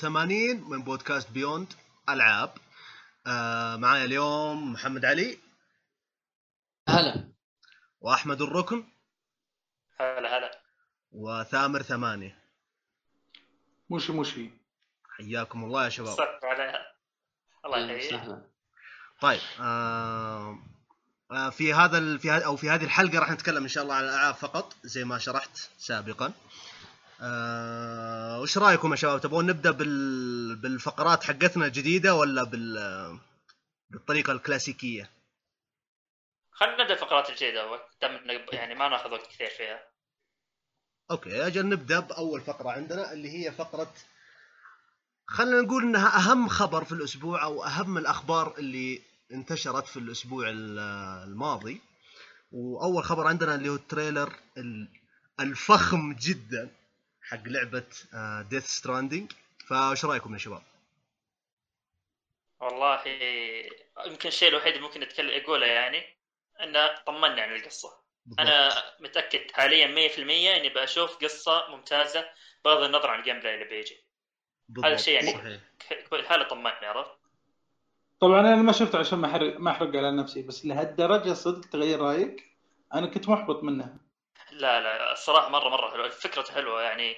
80 من بودكاست بيوند ألعاب. آه معايا اليوم محمد علي. هلا. وأحمد الركن. هلا هلا. وثامر ثمانية. موشي مشي حياكم الله يا شباب. الله يحييك. طيب آه،, آه في هذا في أو في هذه الحلقة راح نتكلم إن شاء الله عن الألعاب فقط زي ما شرحت سابقا. آه وش رأيكم يا شباب؟ تبغون نبدأ بال بالفقرات حقتنا الجديدة ولا بال بالطريقة الكلاسيكية؟ خلينا نبدأ الفقرات الجديدة يعني ما ناخذ وقت كثير فيها. أوكي أجل نبدأ بأول فقرة عندنا اللي هي فقرة خلينا نقول إنها أهم خبر في الأسبوع أو أهم الأخبار اللي انتشرت في الأسبوع ال- الماضي. وأول خبر عندنا اللي هو ال trailer ال- الفخم جدا. حق لعبة Death Stranding فايش رأيكم يا شباب؟ والله يمكن الشيء الوحيد اللي ممكن نتكلم أقوله يعني انه طمنا عن القصة بالضبط. أنا متأكد حاليا 100% إني بشوف قصة ممتازة بغض النظر عن ال gameplay اللي بيجي بالضبط. هذا الشيء يعني صحيح. هذا طمني عرفت طبعا أنا ما شفته عشان ما احرق ما أحرق على نفسي بس لهالدرجة صدق تغير رأيك أنا كنت محبط منها لا لا الصراحة مرة مرة حلوة فكرته حلوة يعني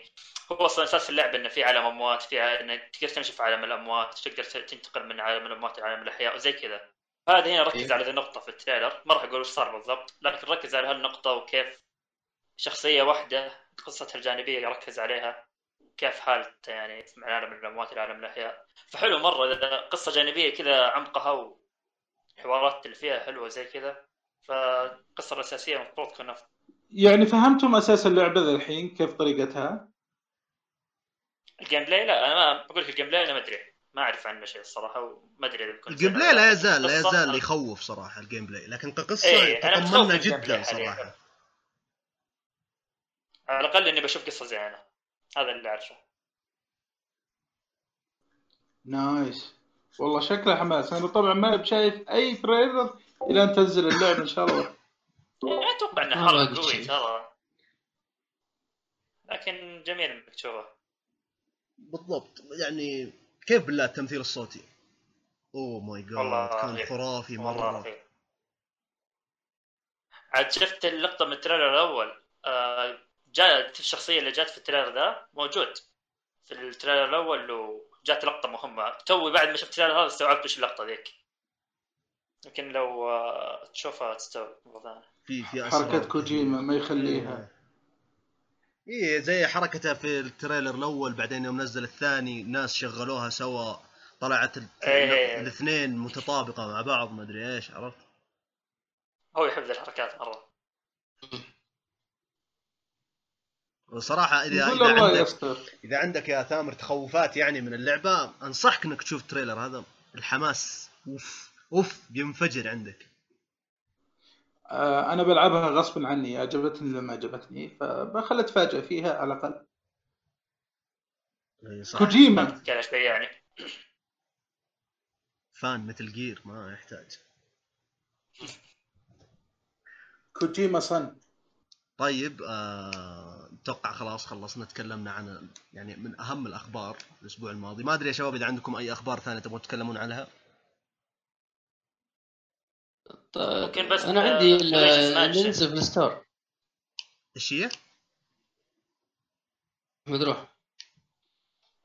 هو أصلا أساس اللعبة إنه في عالم أموات في ع- انك تقدر تمشي في عالم الأموات تقدر تنتقل من عالم الأموات لعالم الأحياء وزي كذا هذا هنا ركز إيه. على ذي النقطة في التريلر ما راح أقول وش صار بالضبط لكن ركز على هالنقطة وكيف شخصية واحدة قصتها الجانبية ركز عليها كيف حالته يعني من عالم الأموات إلى عالم الأحياء فحلو مرة إذا قصة جانبية كذا عمقها وحوارات اللي فيها حلوة زي كذا فالقصة الأساسية المفروض تكون أفضل. يعني فهمتم أساس اللعبة ذا الحين كيف طريقتها؟ ال gameplay لا أنا ما بقول لك ال gameplay أنا ما أدري ما أعرف عنه شيء الصراحة وما أدري إذا بكون ال gameplay لا يزال لا يزال يخوف صراحة ال gameplay لكن كقصة متخوف تطمنا جدا. صراحة. على الأقل إني بشوف قصة زينة هذا اللي أعرفه. nice. والله شكله حماس أنا طبعا ما بشايف أي trailer إلى أن تنزل اللعبة إن شاء الله. أتوقع إنه حرق قوي. ترى لكن جميل إنك تشوفه بالضبط يعني كيف بالله التمثيل الصوتي؟ oh my god كان. خرافي مرة عاد شفت اللقطة من ال trailer الأول آه، جاءت الشخصية اللي جات في ال trailer ذا موجود في ال trailer الأول وجات لقطة مهمة توي بعد ما شفت ال trailer هذا استوعبت وش اللقطة ذيك يمكن لو آه، تشوفها تستوعب. في في حركة كوجيما ما يخليها. إيه. زي حركته في ال trailer الأول بعدين يوم نزل الثاني ناس شغلوها سوا طلعت ال- إيه. الاثنين متطابقة مع بعض ما أدري إيش عرفت؟ هو يحب الحركات مرة. وصراحة إذا نقول إذا الله عندك يستر. إذا عندك يا ثامر تخوفات يعني من اللعبة أنصحك إنك تشوف تريلر هذا الحماس أوف أوف بينفجر عندك. أنا بلعبها غصب عني عجبتني لما عجبتني فبخل اتفاجئ فيها على الأقل. صح. كوجيما. يعني. فان مثل جير ما يحتاج. كوجيما صن. طيب آه، أتوقع خلاص خلصنا تكلمنا عن يعني من أهم الأخبار الأسبوع الماضي. ما أدري يا شباب إذا عندكم أي أخبار ثانية تبغون تتكلمون عنها طيب. ممكن بس، أنا آه، عندي Luigi's Mansion. اللينز في الستور. إيش هي؟ مدروح.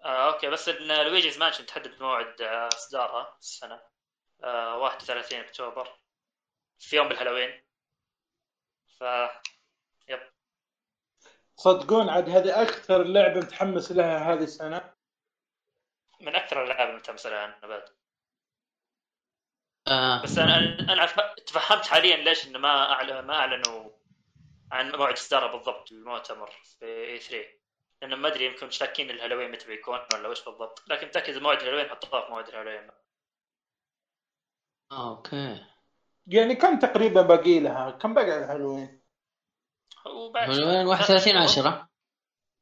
آه okay بس إن Luigi's Mansion تحدد موعد آه، إصدارها السنة. آه 31 أكتوبر في يوم بالهالوين. ف yep. صدقون عاد هذه أكثر لعبة متحمس لها هذه السنة. من أكثر الالعاب المتحمس لها أنا بعد. آه. بس أنا أنا تفهمت حاليا ليش إنه ما اعلن ما أعلنوا عن موعد اصدارها بالضبط المؤتمر في E3 لأنه ما أدري يمكن شاكين الهالوين متى بيكون ولا وش بالضبط. لكن متأكد موعد الهالوين حطوها في موعد الهالوين. okay. يعني كم تقريبا باقي لها؟ كم باقي على الهالوين؟ وبعد وين 31 10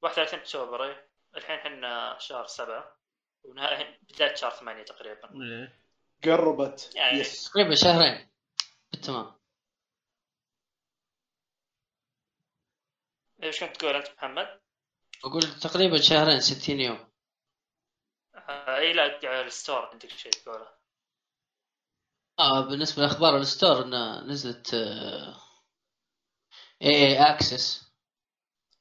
31 أكتوبر إيه. الحين إحنا شهر سبعة ونهاية بداية شهر ثمانية تقريبا. إيه. قربت يعني- yes تقريبا شهرين. بالتمام. إيش كنت تقول انت محمد؟ أقول تقريبا شهرين 60 يوم. آه إي لا على ال store عندك شيء تقوله. آه بالنسبة لأخبار ال store إنه نزلت آه، EA Access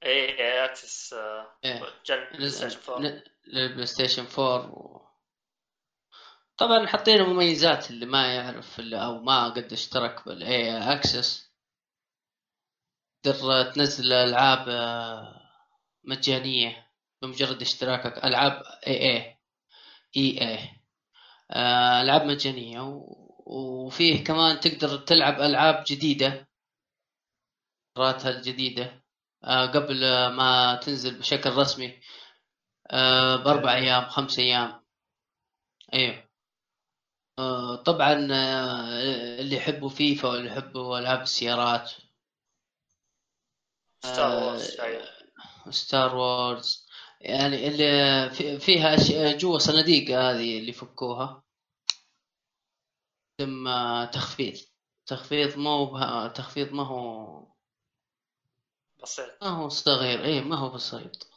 EA Access آه إيه. لل PlayStation 4 ن- لل PlayStation 4 و... طبعا حاطين مميزات اللي ما يعرف أو ما قد اشترك بال EA Access تقدر تنزل ألعاب آه، مجانية بمجرد اشتراكك. ألعاب اي اي اي اي ألعاب مجانية. و... وفيه كمان تقدر تلعب ألعاب جديدة راتها الجديدة. آه، قبل ما تنزل بشكل رسمي آه، بأربع أيام خمس أيام. أيوه آه، طبعا آه، اللي يحبوا فيفا واللي يحبوا ألعاب السيارات. Star Wars. Star Wars يعني اللي في- فيها أشياء جوا صناديق هذه اللي فكوها. تم تخفيض. تخفيض مو بها- تخفيض ما هو بسيط. ما هو صغير. إيه ما هو بسيط.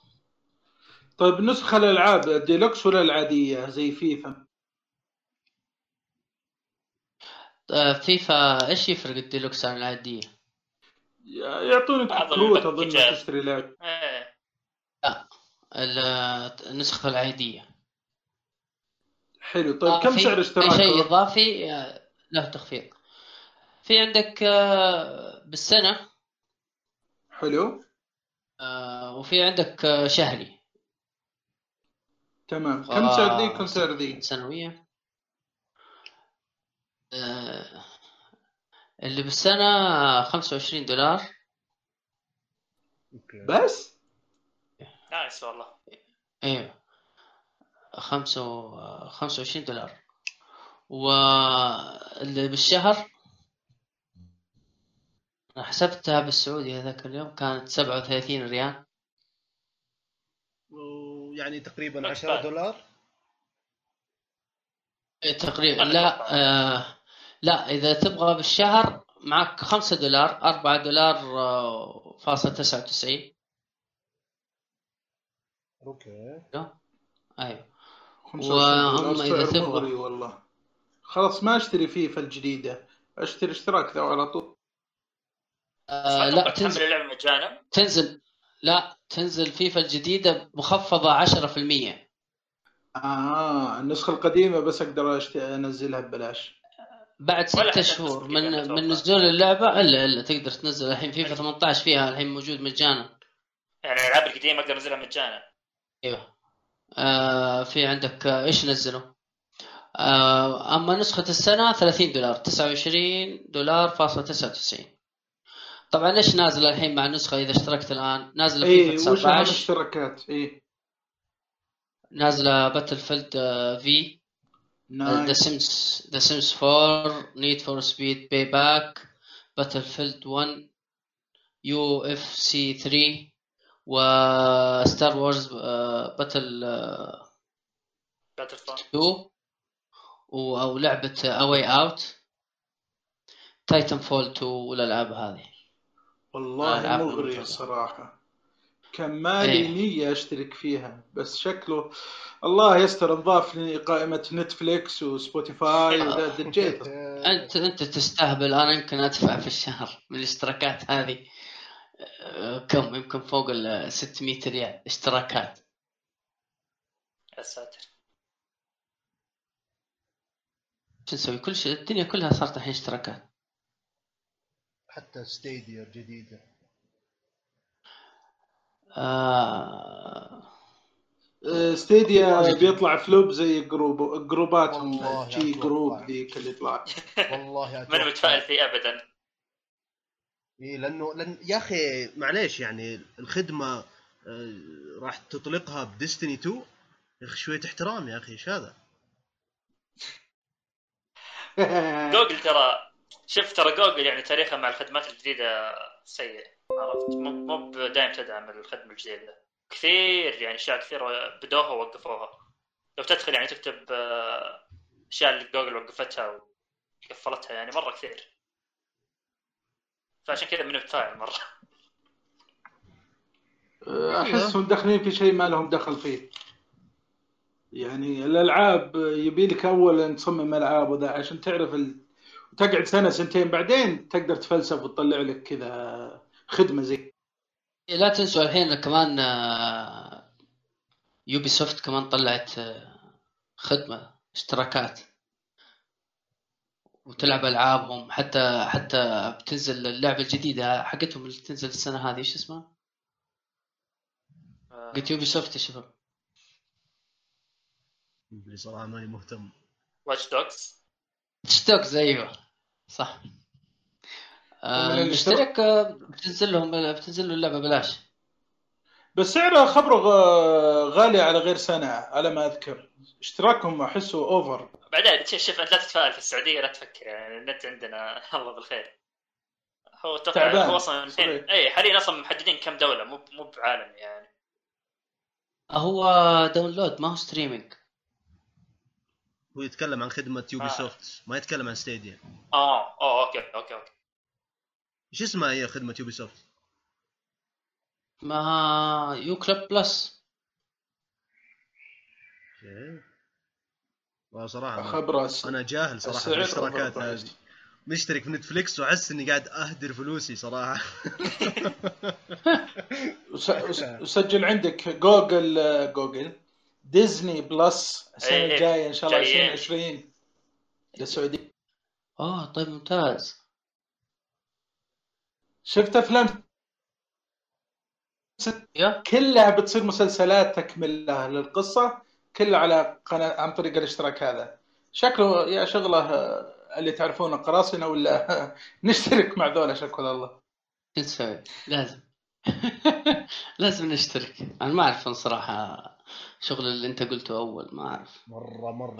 طيب نسخة الألعاب ديلوكس ولا العادية زي فيفا؟ آه، فيفا إيش يفرق الديلوكس عن العادية؟ يعطونك كروت الباكجات. تشتري لعب إيه ال- النسخة العادية حلو. طيب آه، كم سعر في شيء آه، له تخفيض. في عندك آه، بالسنة. حلو. آه، وفي عندك آه، شهري. تمام. كم آه، سعر ذي؟ كم سعر ذي؟ سنوية. آه، اللي بالسنة 25 دولار. بس؟ نايس والله. أيوه خمسة و... خمسة وعشرين دولار. واللي بالشهر؟ أنا حسبتها بالسعودي هذاك اليوم كانت سبعة وثلاثين ريال. يعني تقريبا Not 10 bad. دولار؟ إيه تقريبا. لا. آه لا إذا تبغى بالشهر معك خمسة دولار أربعة دولار آه، فاصلة تسعة وتسعين. أوكي. أيوة. 25 دولار وهم سعر تبغى. والله. خلاص ما أشتري فيفا الجديدة. أشتري اشتراك ذا على طول. آه لا تنزل. اللعبة مجانا. تنزل. لا تنزل فيفا الجديدة مخفضة عشرة في المية. آه النسخة القديمة بس أقدر أشت... أنزلها ببلاش. بعد ستة شهور من أتوقع. من نزول اللعبة الا إلا تقدر تنزل الحين فيفا 18 فيها الحين موجود مجانا. يعني الألعاب القديمة أقدر أنزلها مجانا. أيوه. آه في عندك آه إيش نزلوا؟ آه أما نسخة السنة 30 دولار 29 دولار فاصلة 99 طبعا إيش نازل الحين مع النسخة إذا اشتركت الآن؟ نازلة اي فيفا وش اهم 19 الاشتراكات اي نازلة باتل فيلد في سيمز ذا سيمز 4 نيد فور سبيد باي باك باتل فيلد 1 يو اف سي 3 وستار وورز باتل باتل فون 2 و- أو لعبة اواي اوت Titanfall 2 والالعاب هذه؟ والله مغرية. صراحة. كان مالي إيه. نية أشترك فيها بس شكله الله يستر انضاف لي قائمة نتفليكس وسبوتيفاي وذا ديجيت انت أنت تستهبل أنا يمكن أدفع في الشهر من الاشتراكات هذه. آه، كم؟ يمكن فوق ال 600 ريال اشتراكات. يا ساتر. شو نسوي؟ كل شيء الدنيا كلها صارت الحين اشتراكات. حتى ستيديا الجديدة. آه آه، ستيديا بيطلع flop زي جروب جروباتهم جي أتوقع. جروب ذيك اللي طلع والله ماني متفائل فيه ابدا. إيه لأنه لأن يا أخي معليش يعني الخدمة آه، راح تطلقها ب Destiny 2 يا أخي شوية احترام يا أخي إيش هذا؟ جوجل ترى شوف ترى جوجل يعني تاريخها مع الخدمات الجديدة سيء. عرفت؟ مو مو دائما تدعم الخدمة الجديدة. كثير يعني أشياء كثير بدوها ووقفوها. لو تدخل يعني تكتب آه، أشياء اللي جوجل وقفتها وقفلتها يعني مرة كثير. فعشان كذا من متفائل مرة؟ احسهم داخلين في شيء ما لهم دخل فيه. يعني الألعاب يبي لك اول تصمم ألعاب وذا عشان تعرف ال... وتقعد سنة سنتين بعدين تقدر تفلسف وتطلع لك كذا خدمة زي لا تنسوا الحين كمان يوبي سوفت كمان طلعت آه، خدمة اشتراكات وتلعب ألعابهم. حتى حتى بتنزل اللعبة الجديدة حقتهم اللي تنزل السنة هذه إيش اسمها؟ آه، قلت يوبي سوفت يا شباب. اللي صراحة ماني مهتم. Watch Dogs تتوكس أيوه صح. آه،؟ المشترك آه، بتنزل لهم بتنزل له اللعبة بلاش. بس سعره خبره غالي على غير سنه على ما أذكر. اشتراكهم أحسه اوفر بعدين شوف لا تتفائل في السعودية لا تفكر يعني النت عندنا الله بالخير. هو أتوقع تعبان، هو أصلا الحين. اي حاليا أصلا محددين كم دولة مو مو بعالم يعني. هو download ما هو streaming. هو يتكلم عن خدمة يوبي آه. سوفت ما يتكلم عن ستيديا آه آه أوكي أوكي أوكي. إيش اسمها هي خدمة يوبي سوفت؟ ما يو بلاي بلس أوكي. والله صراحة خبره أنا جاهل صراحة الاشتراكات هذه. مشترك في نتفليكس وأحس إني قاعد أهدر فلوسي صراحة. وس- وس- وسجل عندك جوجل جوجل ديزني بلس السنة إيه، إيه. الجاية إن شاء الله جايين. 2020 للسعودية. آه طيب ممتاز. شفت أفلام؟ كلها بتصير مسلسلات تكمله للقصة كلها على قناة عن طريق الاشتراك هذا. شكله يا شغلة آه، اللي تعرفونه قراصنة ولا نشترك مع ذولا شكل الله. شو نسوي؟ لازم. لازم نشترك. أنا ما أعرف صراحة شغل اللي أنت قلته أول ما أعرف. مرة مرة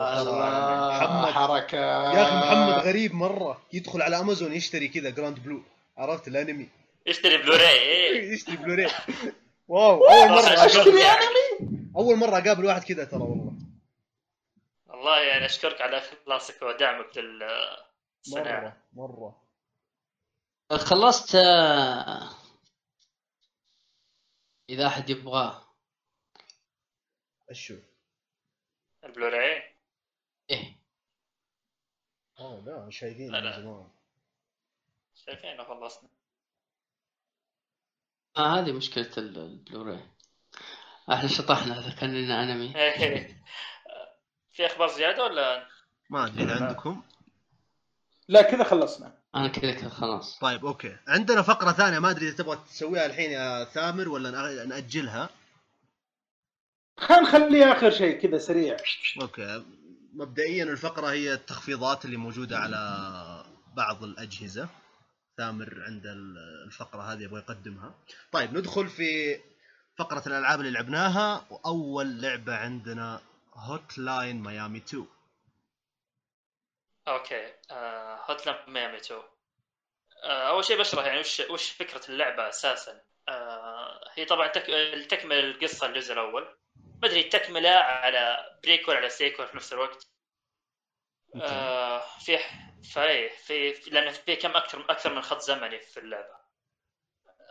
محمد حركة. يا أخي محمد غريب مرة. يدخل على أمازون يشتري كذا Grand Blue. عرفت الانمي؟ يشتري بلوراي إيه. يشتري بلوراي. واو أول مرة اشتري. أنمي؟ أول مرة أقابل واحد كذا ترى والله. والله يعني أشكرك على إخلاصك ودعمك للصناعة. مرة مرة. خلصت آه، إذا أحد يبغاه. أشو؟ البلوراي؟ إيه. آه لا شايفين لا، من شايفين خلصنا؟ آه هذه مشكلة ال- البلوراي. إحنا شطحنا اذا كان لنا أنمي. إيه. في أخبار زيادة ولا؟ ما أدري إذا عندكم؟ لا كذا خلصنا. أنا كذا كذا خلاص. طيب أوكي. عندنا فقرة ثانية ما أدري إذا تبغى تسويها الحين يا ثامر ولا نأ- نأجلها. خلينا نخليها آخر شيء كذا سريع. أوكي. مبدئيا الفقرة هي التخفيضات اللي موجودة على بعض الأجهزة. ثامر عند ال- الفقرة هذه يبغى يقدمها. طيب ندخل في فقرة الألعاب اللي لعبناها وأول لعبة عندنا Hotline Miami 2 أوكي Hotline Miami 2 آه أول شيء بشرح يعني وش وش فكرة اللعبة أساسا. آه هي طبعا تك... تكمل القصة الجزء الأول. ما أدري تكملة على prequel على sequel في نفس الوقت. آه في في لأن في كم أكثر أكثر من خط زمني في اللعبة.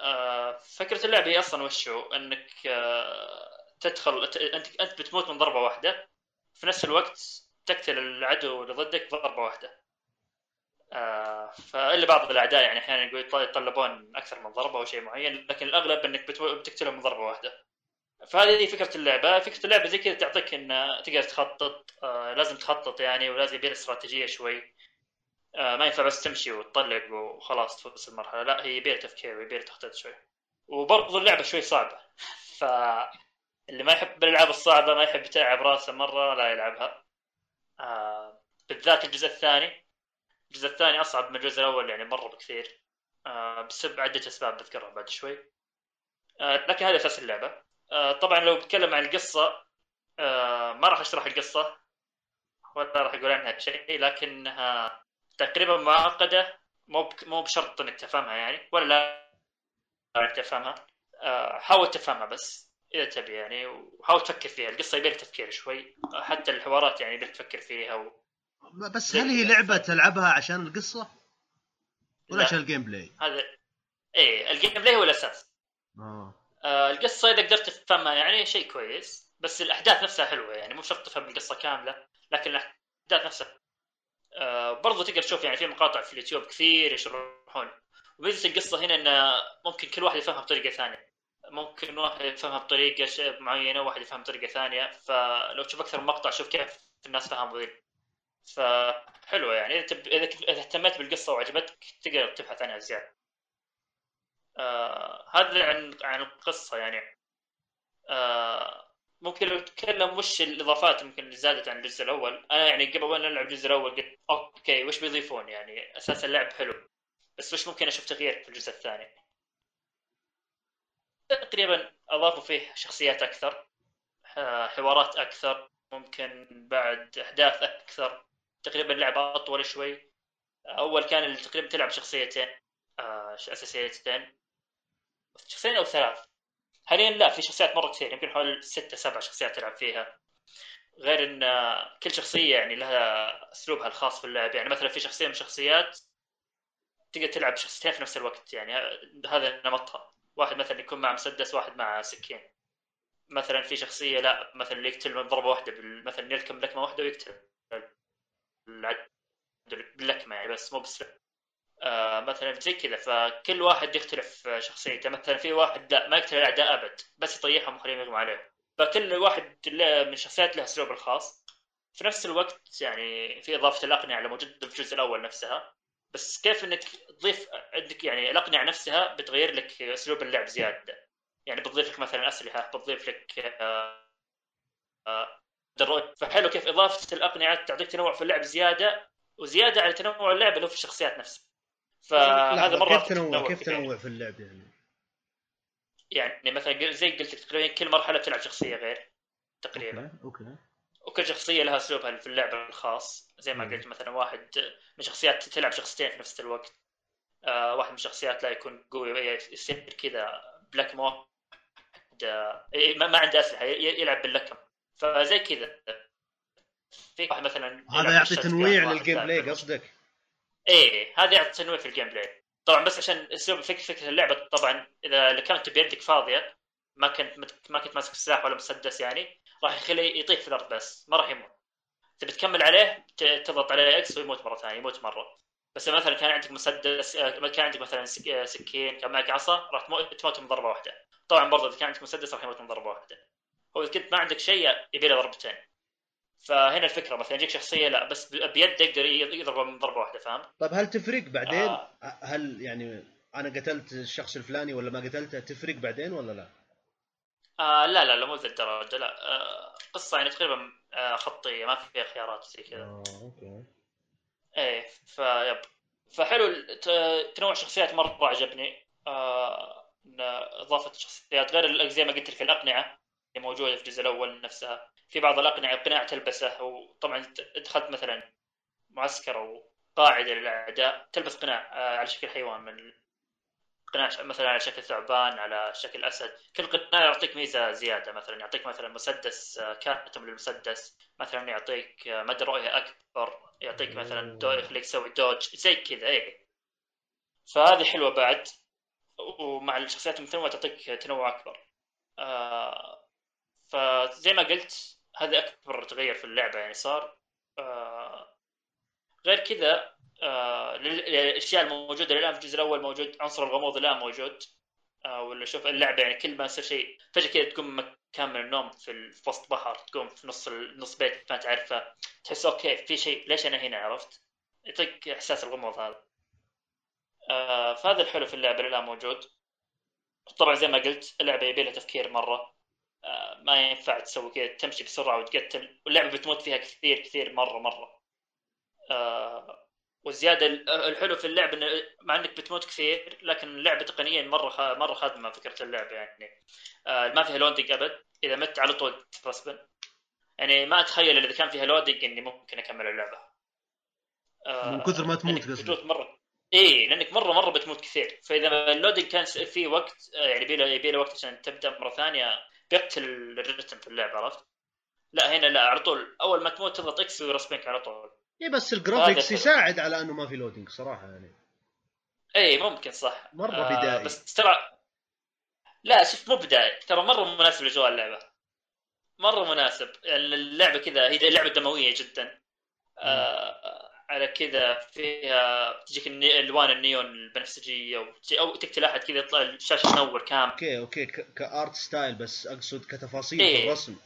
آه فكرة اللعبة هي أصلا وشو إنك آه تدخل أنت أنت بتموت من ضربة واحدة في نفس الوقت تقتل العدو اللي ضدك بضربة واحدة. آه فإلا بعض الأعداء يعني أحيانا يقول يط- يتطلبون أكثر من ضربة أو شيء معين لكن الأغلب إنك بتقتلهم من ضربة واحدة. فهذه فكرة اللعبة. فكرة اللعبة زي كذا تعطيك إن تقدر تخطط آه لازم تخطط يعني ولازم يبيل استراتيجية شوي. آه ما ينفع بس تمشي وتطلق وخلاص تفوز المرحله لا هي يبيل تفكير ويبيل تخطيط شوي. وبرضو اللعبة شوي صعبة. ف اللي ما يحب الألعاب الصعبة ما يحب يتعب راسه مرة لا يلعبها. آه بالذات الجزء الثاني. الجزء الثاني أصعب من الجزء الأول يعني مرة بكثير. بسبب عدة أسباب بذكرها بعد شوي. لكن هذا أساس اللعبة. طبعا لو بتكلم عن القصة آه ما راح أشرح القصة ولا راح أقول عنها شيء لكنها تقريبا معقدة مو مو بشرط إنك تفهمها يعني ولا لا تفهمها. آه حاول تفهمها بس إذا تبي يعني وحاول تفكر فيها. القصة يبي تفكير شوي آه، حتى الحوارات يعني يبي تفكر فيها و... بس هل هي لعبة تلعبها عشان القصة؟ ولا لا. عشان ال gameplay؟ هذا إيه ال gameplay هو الأساس. آه آه. القصة إذا قدرت تفهمها يعني شيء كويس بس الأحداث نفسها حلوة يعني مو شرط تفهم القصة كاملة لكن الأحداث نفسها. آه برضو تقدر تشوف يعني في مقاطع في اليوتيوب كثير يشرحون. وميزه القصة هنا ان ممكن كل واحد يفهمها بطريقة ثانية. ممكن واحد يفهمها بطريقة معينة وواحد يفهمها بطريقة ثانية. فلو تشوف أكثر من مقطع شوف كيف الناس فهموا ذي. فحلوة يعني. إذا تب... إذا اهتميت بالقصة وعجبتك تقدر تبحث عنها زيادة. آه هذا عن عن القصة يعني. آه ممكن لو تتكلم وش الإضافات ممكن اللي زادت عن الجزء الأول. أنا يعني قبل ما نلعب الجزء الأول قلت أوكي وش بيضيفون؟ يعني أساس اللعب حلو. بس وش ممكن أشوف تغيير في الجزء الثاني؟ تقريبا أضافوا فيه شخصيات أكثر حوارات أكثر ممكن بعد أحداث أكثر. تقريبا لعبه أطول شوي. أول كان تقريبا تلعب شخصيتين آه، أساسيتين. شخصيتين أو ثلاث؟ حاليا لا في شخصيات مرة كثير يمكن حوالي ستة سبع شخصيات تلعب فيها. غير إن كل شخصية يعني لها أسلوبها الخاص في اللعب. يعني مثلا في شخصية من الشخصيات تقدر تلعب شخصيتين في نفس الوقت. يعني هذا نمطها. واحد مثلا يكون مع مسدس واحد مع سكين. مثلا في شخصية لا مثلا يقتل من ضربة واحدة مثلا يلكم لكمة واحدة ويقتل. باللكمة يعني بس مو بس آه مثلا زي كذا فكل واحد يختلف شخصيته. مثلا في واحد لا ما يقتل الاعداء أبد بس يطيحهم ويخليهم يغمى عليهم فكل واحد من الشخصيات له اسلوب الخاص. في نفس الوقت يعني في إضافة الأقنعة اللي موجودة في الجزء الأول نفسها. بس كيف إنك تضيف عندك يعني الأقنعة نفسها بتغير لك أسلوب اللعب زيادة؟ يعني بتضيف لك مثلا أسلحة بتضيف لك آه آه فحلو كيف إضافة الأقنعة تعطيك تنوع في اللعب زيادة وزيادة على تنوع اللعب اللي هو في الشخصيات نفسها. فهذا مرة كيف تنوع كيف تنوع في اللعب يعني؟ يعني مثلا زي قلت تقريبا كل مرحلة تلعب شخصية غير تقريبا. أوكي, أوكي. وكل شخصية لها أسلوبها في اللعب الخاص. زي ما قلت مثلا واحد من شخصيات تلعب شخصيتين في نفس الوقت. آه واحد من الشخصيات لا يكون قوي يصير كذا بلاك مو ما عنده أسلحة يلعب باللكم فزي كذا. في واحد مثلا هذا يعطي تنويع للجيم بلاي قصدك؟ إيه هذا يعطي تنويع في ال gameplay طبعا بس عشان أسلوب فكره فكرة اللعبة طبعا إذا كانت بيدك فاضية ما كنت ما كنت ماسك سلاح ولا مسدس يعني راح يخليه يطيح في الأرض بس ما راح يموت. تبي تكمل عليه تضغط عليه X ويموت مرة ثانية يموت مرة. بس مثلا كان عندك مسدس آه، كان عندك مثلا آه، سكين كان معك عصا راح تموت من ضربة واحدة. طبعا برضه إذا كان عندك مسدس راح يموت من ضربة واحدة. هو إذا كنت ما عندك شيء يبي له ضربتين. فهنا الفكرة مثلا يجيك شخصية لا بس بيده يقدر يضربه من ضربة واحدة فاهم؟ طيب هل تفرق بعدين؟ آه. هل يعني أنا قتلت الشخص الفلاني ولا ما قتلته تفرق بعدين ولا لا؟ آه لا لا لا مو ذا الدرجة لا آه قصة يعني تقريبا آه خطية ما فيها خيارات زي كذا. آه أوكي. إيه فيب فحلو تنوع الشخصيات مرة عجبني آه إضافة الشخصيات غير زي ما قلت لك الأقنعة موجودة في الجزء الأول نفسها. في بعض الأقنعة قناع تلبسه وطبعا دخلت مثلا معسكر أو قاعدة للأعداء تلبس قناع آه، على شكل حيوان من قناع مثلا على شكل ثعبان على شكل أسد. كل قناع يعطيك ميزة زيادة مثلا يعطيك مثلا مسدس آه، كاتم للمسدس مثلا يعطيك آه، مدى رؤية أكبر يعطيك مثلا دو يخليك تسوي dodge زي كذا إيه. فهذه حلوة بعد ومع الشخصيات المتنوعة تعطيك تنوع أكبر. آه فزي ما قلت هذا أكبر تغير في اللعبة يعني صار آه غير كذا آه الاشياء الموجودة الآن في الجزء الأول موجود عنصر الغموض الآن موجود آه ولا شوف اللعبة يعني كل ما يصير شيء فجأة كذا تقوم مكان من النوم في وسط بحر تقوم في نص نص بيت ما تعرفه تحس أوكي في شيء ليش أنا هنا عرفت؟ يعطيك إحساس الغموض هذا. آه فهذا الحلو في اللعبة الآن موجود. طبعا زي ما قلت اللعبة يبي لها تفكير مرة. ما ينفع تسوي كذا تمشي بسرعة وتقتل. واللعبة بتموت فيها كثير كثير مرة مرة. آه والزياده الحلو في اللعب انه مع إنك بتموت كثير لكن اللعبة تقنيا مرة مرة خادمه فكرة اللعبة يعني. آه ما فيها لودنج أبد. إذا مت على طول ترسبن يعني ما أتخيل إذا كان فيها loading إني ممكن أكمل اللعبة. آه من كثر ما تموت قصدك مرة. اي لأنك مرة مرة بتموت كثير. فإذا ال loading كان في وقت آه، يعني يبي له وقت عشان تبدأ مرة ثانية بيقتل ال rhythm في اللعبة عرفت؟ لا هنا لا على طول. أول ما تموت تضغط X وي respawn ك على طول. اي بس ال graphics يساعد على إنه ما في loading صراحة يعني. اي ممكن صح. مرة آه بدائي. بس ترى لا شوف مو بدائي ترى مرة مناسب لجوال اللعبة. مرة مناسب. اللعبة كذا هي لعبة دموية جدا. آه على كذا فيها تجيك. الوان النيون البنفسجية أو تقتل احد كذا يطلع الشاشة تنور كامل okay okay ك art style بس أقصد كتفاصيل إيه. في الرسم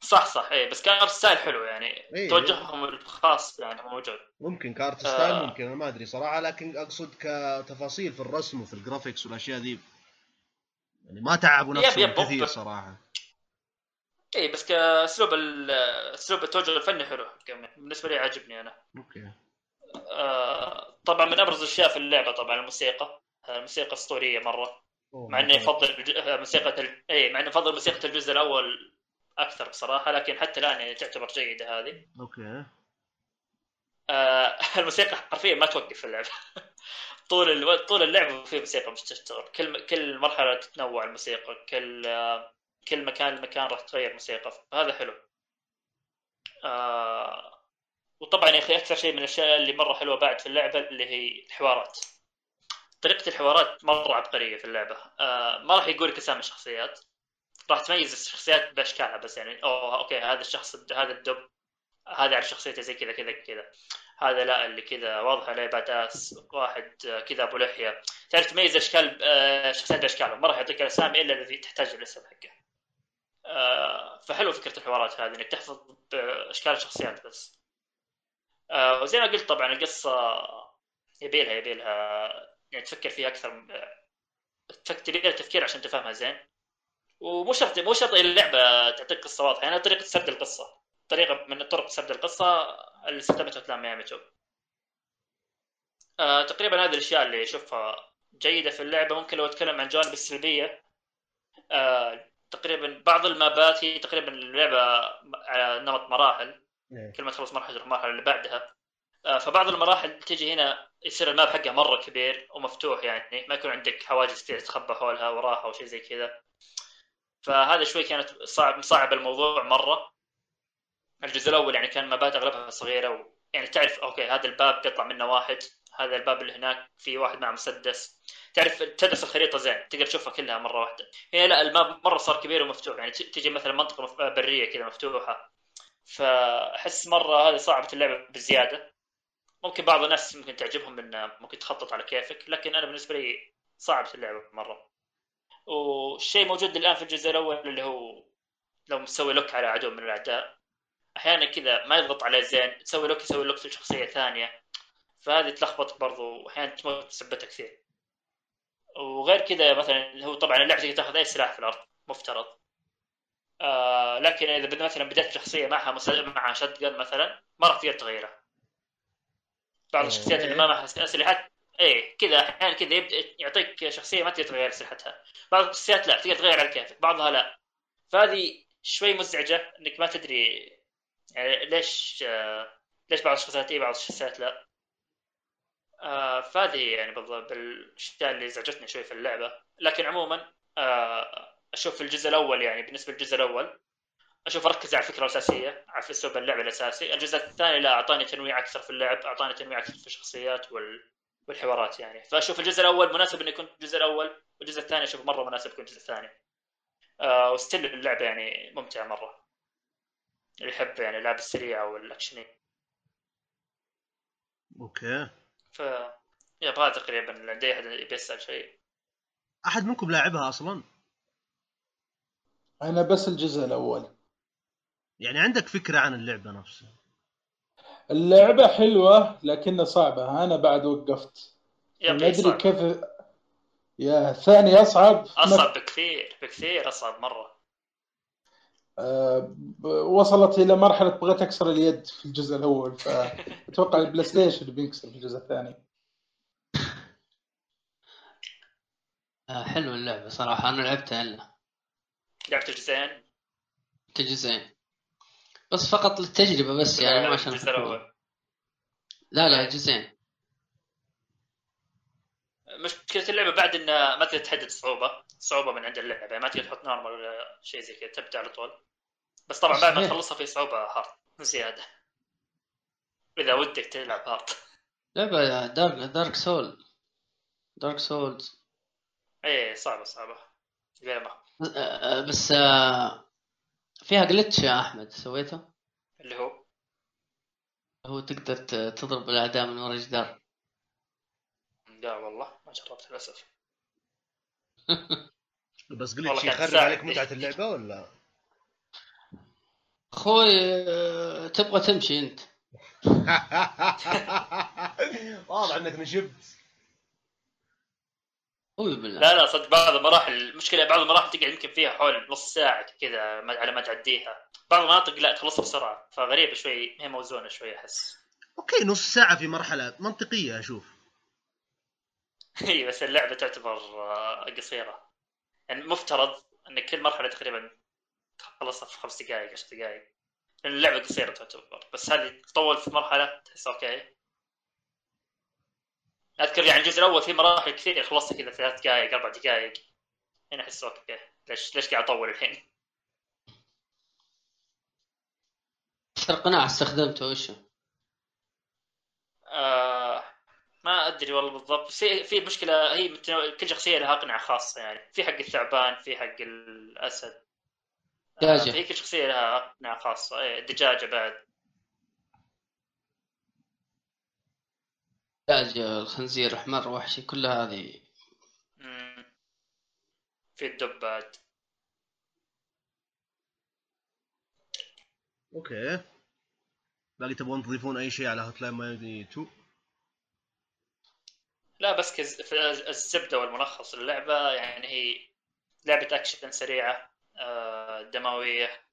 صح صح إيه بس كان style حلو يعني إيه. توجههم الخاص يعني موجود ممكن ك art آه. style ممكن أنا ما أدري صراحة لكن أقصد كتفاصيل في الرسم وفي ال graphics والأشياء ذي يعني ما تعبوا نفسهم yep، كثير صراحة إيه بس كاسلوب أسلوب التوجه الفني حلو كمان. بالنسبة لي عجبني أنا. okay. آه طبعا من أبرز الأشياء في اللعبة طبعا الموسيقى. الموسيقى أسطورية مرة. مع. افضل الج- آه، موسيقى ال... إي مع اني افضل موسيقى الجزء الأول أكثر بصراحة لكن حتى الآن يعني تعتبر جيدة هذه. okay. آه الموسيقى حرفيا ما توقف في اللعبة. طول ألو... طول اللعبه في موسيقى مش تشتغل كل كل مرحلة تتنوع الموسيقى كل آه كل مكان لمكان راح تغير موسيقى. فهذا حلو. آه وطبعا يا أخي أكثر شيء من الأشياء اللي مرة حلوة بعد في اللعبة اللي هي الحوارات. طريقة الحوارات مرة عبقرية في اللعبة. آه ما راح يقول لك أسامي الشخصيات راح تميز الشخصيات بأشكالها بس يعني أوه أوكي هذا الشخص هذا الدب هذا يعرف شخصيته زي كذا كذا كذا. هذا لا اللي كذا واضح عليه باداس واحد آه، كذا أبو لحية. تعرف تميز أشكال آه، شخصيات بأشكالهم. ما راح يعطيك الأسامي إلا الذي تحتاج الاسم حقه. آه، فحلو فكرة الحوارات هذه إنك تحفظ اشكال الشخصيات بس. آه، وزي ما قلت طبعا القصة يبيلها يبيلها. يعني تفكر فيها أكثر تبيلها تفكير عشان تفهمها زين. ومو شرط مو شرط اللعبه تعطيك قصة واضحة. يعني طريقة سرد القصة. طريقة من طرق سرد القصة اللي استخدمتها افلام ميامي two آه تقريبا هذه الأشياء اللي أشوفها جيدة في اللعبة. ممكن لو أتكلم عن الجوانب السلبية آه تقريبا بعض ال map ات هي تقريبا اللعبة على نمط مراحل. إيه. كل ما تخلص مرحلة تروح المرحله اللي بعدها. آه، فبعض المراحل تجي هنا يصير ال map حقها مرة كبير ومفتوح يعني. ما يكون عندك حواجز كثير تتخبى حولها وراها أو شيء زي كذا. فهذا شوي كانت صعب مصعب الموضوع مرة. الجزء الأول يعني كان map ات أغلبها صغيرة و... يعني تعرف okay هذا الباب بيطلع منه واحد هذا الباب اللي هناك في واحد مع مسدس. تعرف تدرس الخريطة زين تقدر تشوفها كلها مرة واحدة. هنا لا ال map مرة صار كبير ومفتوح يعني تجي مثلا منطقة مف- برية كذا مفتوحة. فأحس مرة هذه صعبة اللعبه بزيادة. ممكن بعض الناس ممكن تعجبهم إن ممكن تخطط على كيفك لكن أنا بالنسبة لي صعبة اللعبه مرة. والشيء موجود الآن في الجزء الأول اللي هو لو مسوي لوك على عدو من الأعداء. أحيانا كذا ما يضغط عليه زين تسوي لوك يسوي لوك لشخصيه ثانية. فهذه تلخبط برضو واحيانا تموت بسبتها كثير وغير كذا مثلا هو طبعا اللعبة تقدر تاخذ أي سلاح في الأرض مفترض. آه لكن إذا بدنا مثلا بدأت شخصية معها مسل... معها شتقن مثلا ما راح تقدر تغيرها بعض. الشخصيات اللي ما معها أسلحة إيه كذا أحيانا كذا يبدأ يعطيك شخصية ما تقدر تغير أسلحتها. بعض الشخصيات لا تقدر تغير على كيفك بعضها لا. فهذه شوي مزعجة إنك ما تدري يعني ليش آه ليش بعض الشخصيات إيه بعض الشخصيات لا. آه فهذه يعني بالضبط الاشياء اللي ازعجتني شوي في اللعبة. لكن عموما آه أشوف الجزء الأول يعني بالنسبة للجزء الأول أشوف ركز على الفكرة الأساسية على أسلوب اللعب الأساسي. الجزء الثاني لا أعطاني تنويع أكثر في اللعب أعطاني تنويع أكثر في الشخصيات وال... والحوارات يعني. فأشوف الجزء الأول مناسب إنه يكون الجزء الأول والجزء الثاني أشوف مرة مناسب يكون الجزء الثاني. آه و style اللعبة يعني ممتعة مرة. اللي يحب يعني اللعب السريعه والاكشني okay. ف يبغى تقريبا لدي أحد يبي يسال شيء. أحد منكم لاعبها أصلا؟ أنا بس الجزء الأول. يعني عندك فكرة عن اللعبة نفسها؟ اللعبة حلوة لكنها صعبة. أنا بعد وقفت. ما يبي أدري. كيف يا الثاني أصعب. أصعب بكثير بكثير أصعب مرة. آه، وصلت إلى مرحلة بغيت أكسر اليد في الجزء الأول فاتوقع البلاي ستيشن بينكسر في الجزء الثاني. آه، حلوة اللعبة صراحة أنا لعبتها إلا. لعبت الجزئين جزئين. بس فقط للتجربة بس يعني مو عشان الجزء. الأول. لا لا جزئين. مشكلة اللعبة بعد إن ما تقدر تحدد صعوبة صعوبة من عند اللعبة يعني ما تقدر تحط normal ولا شيء زي كذا تبدأ على طول. بس طبعا بعد ما. تخلصها في صعوبة hard زيادة. إذا ودك تلعب hard لعبة Dark Dark Soul Dark Souls إيه صعبة صعبة. آه، بس آه، فيها جلتش يا أحمد سويته؟ اللي هو؟ هو تقدر تضرب الأعداء من ورا جدار لا والله ما جربت للأسف. بس والله قلت شي كانت يخرب. عليك متعة اللعبة ولا؟ أخوي آه، تبغى تمشي أنت. واضح إنك نشبت قوي بالله. لا لا صدق بعض المراحل المشكلة بعض المراحل تقعد يمكن فيها حول نص ساعة كذا على ما تعديها. بعض المناطق لا تخلصها بسرعة فغريبة شوي هي موزونة شوي أحس. okay نص ساعة في مرحلة منطقية أشوف. اي بس اللعبة تعتبر آه، قصيرة. يعني مفترض إن كل مرحلة تقريبا تخلصها في خمس دقائق عشر دقائق. لأن اللعبة قصيرة تعتبر. بس هذه تطول في مرحلة تحس okay. أذكر يعني الجزء الأول في مراحل كثير خلصت كذا ثلاث دقائق أربع دقائق. هنا أحس أوكي. ليش ليش قاعد أطول الحين؟ أكثر قناع استخدمته وش هو؟ آه ما أدري والله بالضبط. بس هي- في مشكلة هي متنوع- كل شخصية لها قناع خاصة يعني. في حق الثعبان في حق الأسد. آه دجاجة. في كل شخصية لها قناع خاصة. إيه، الدجاجه بعد. دجاج الخنزير حمر وحشي كل هذه. في الدب بعد. okay. باقي تبغون تضيفون أي شيء على Hotline Miami 2 لا بس كز... الزبدة والملخص. اللعبة يعني هي لعبة أكشن سريعة آه، دموية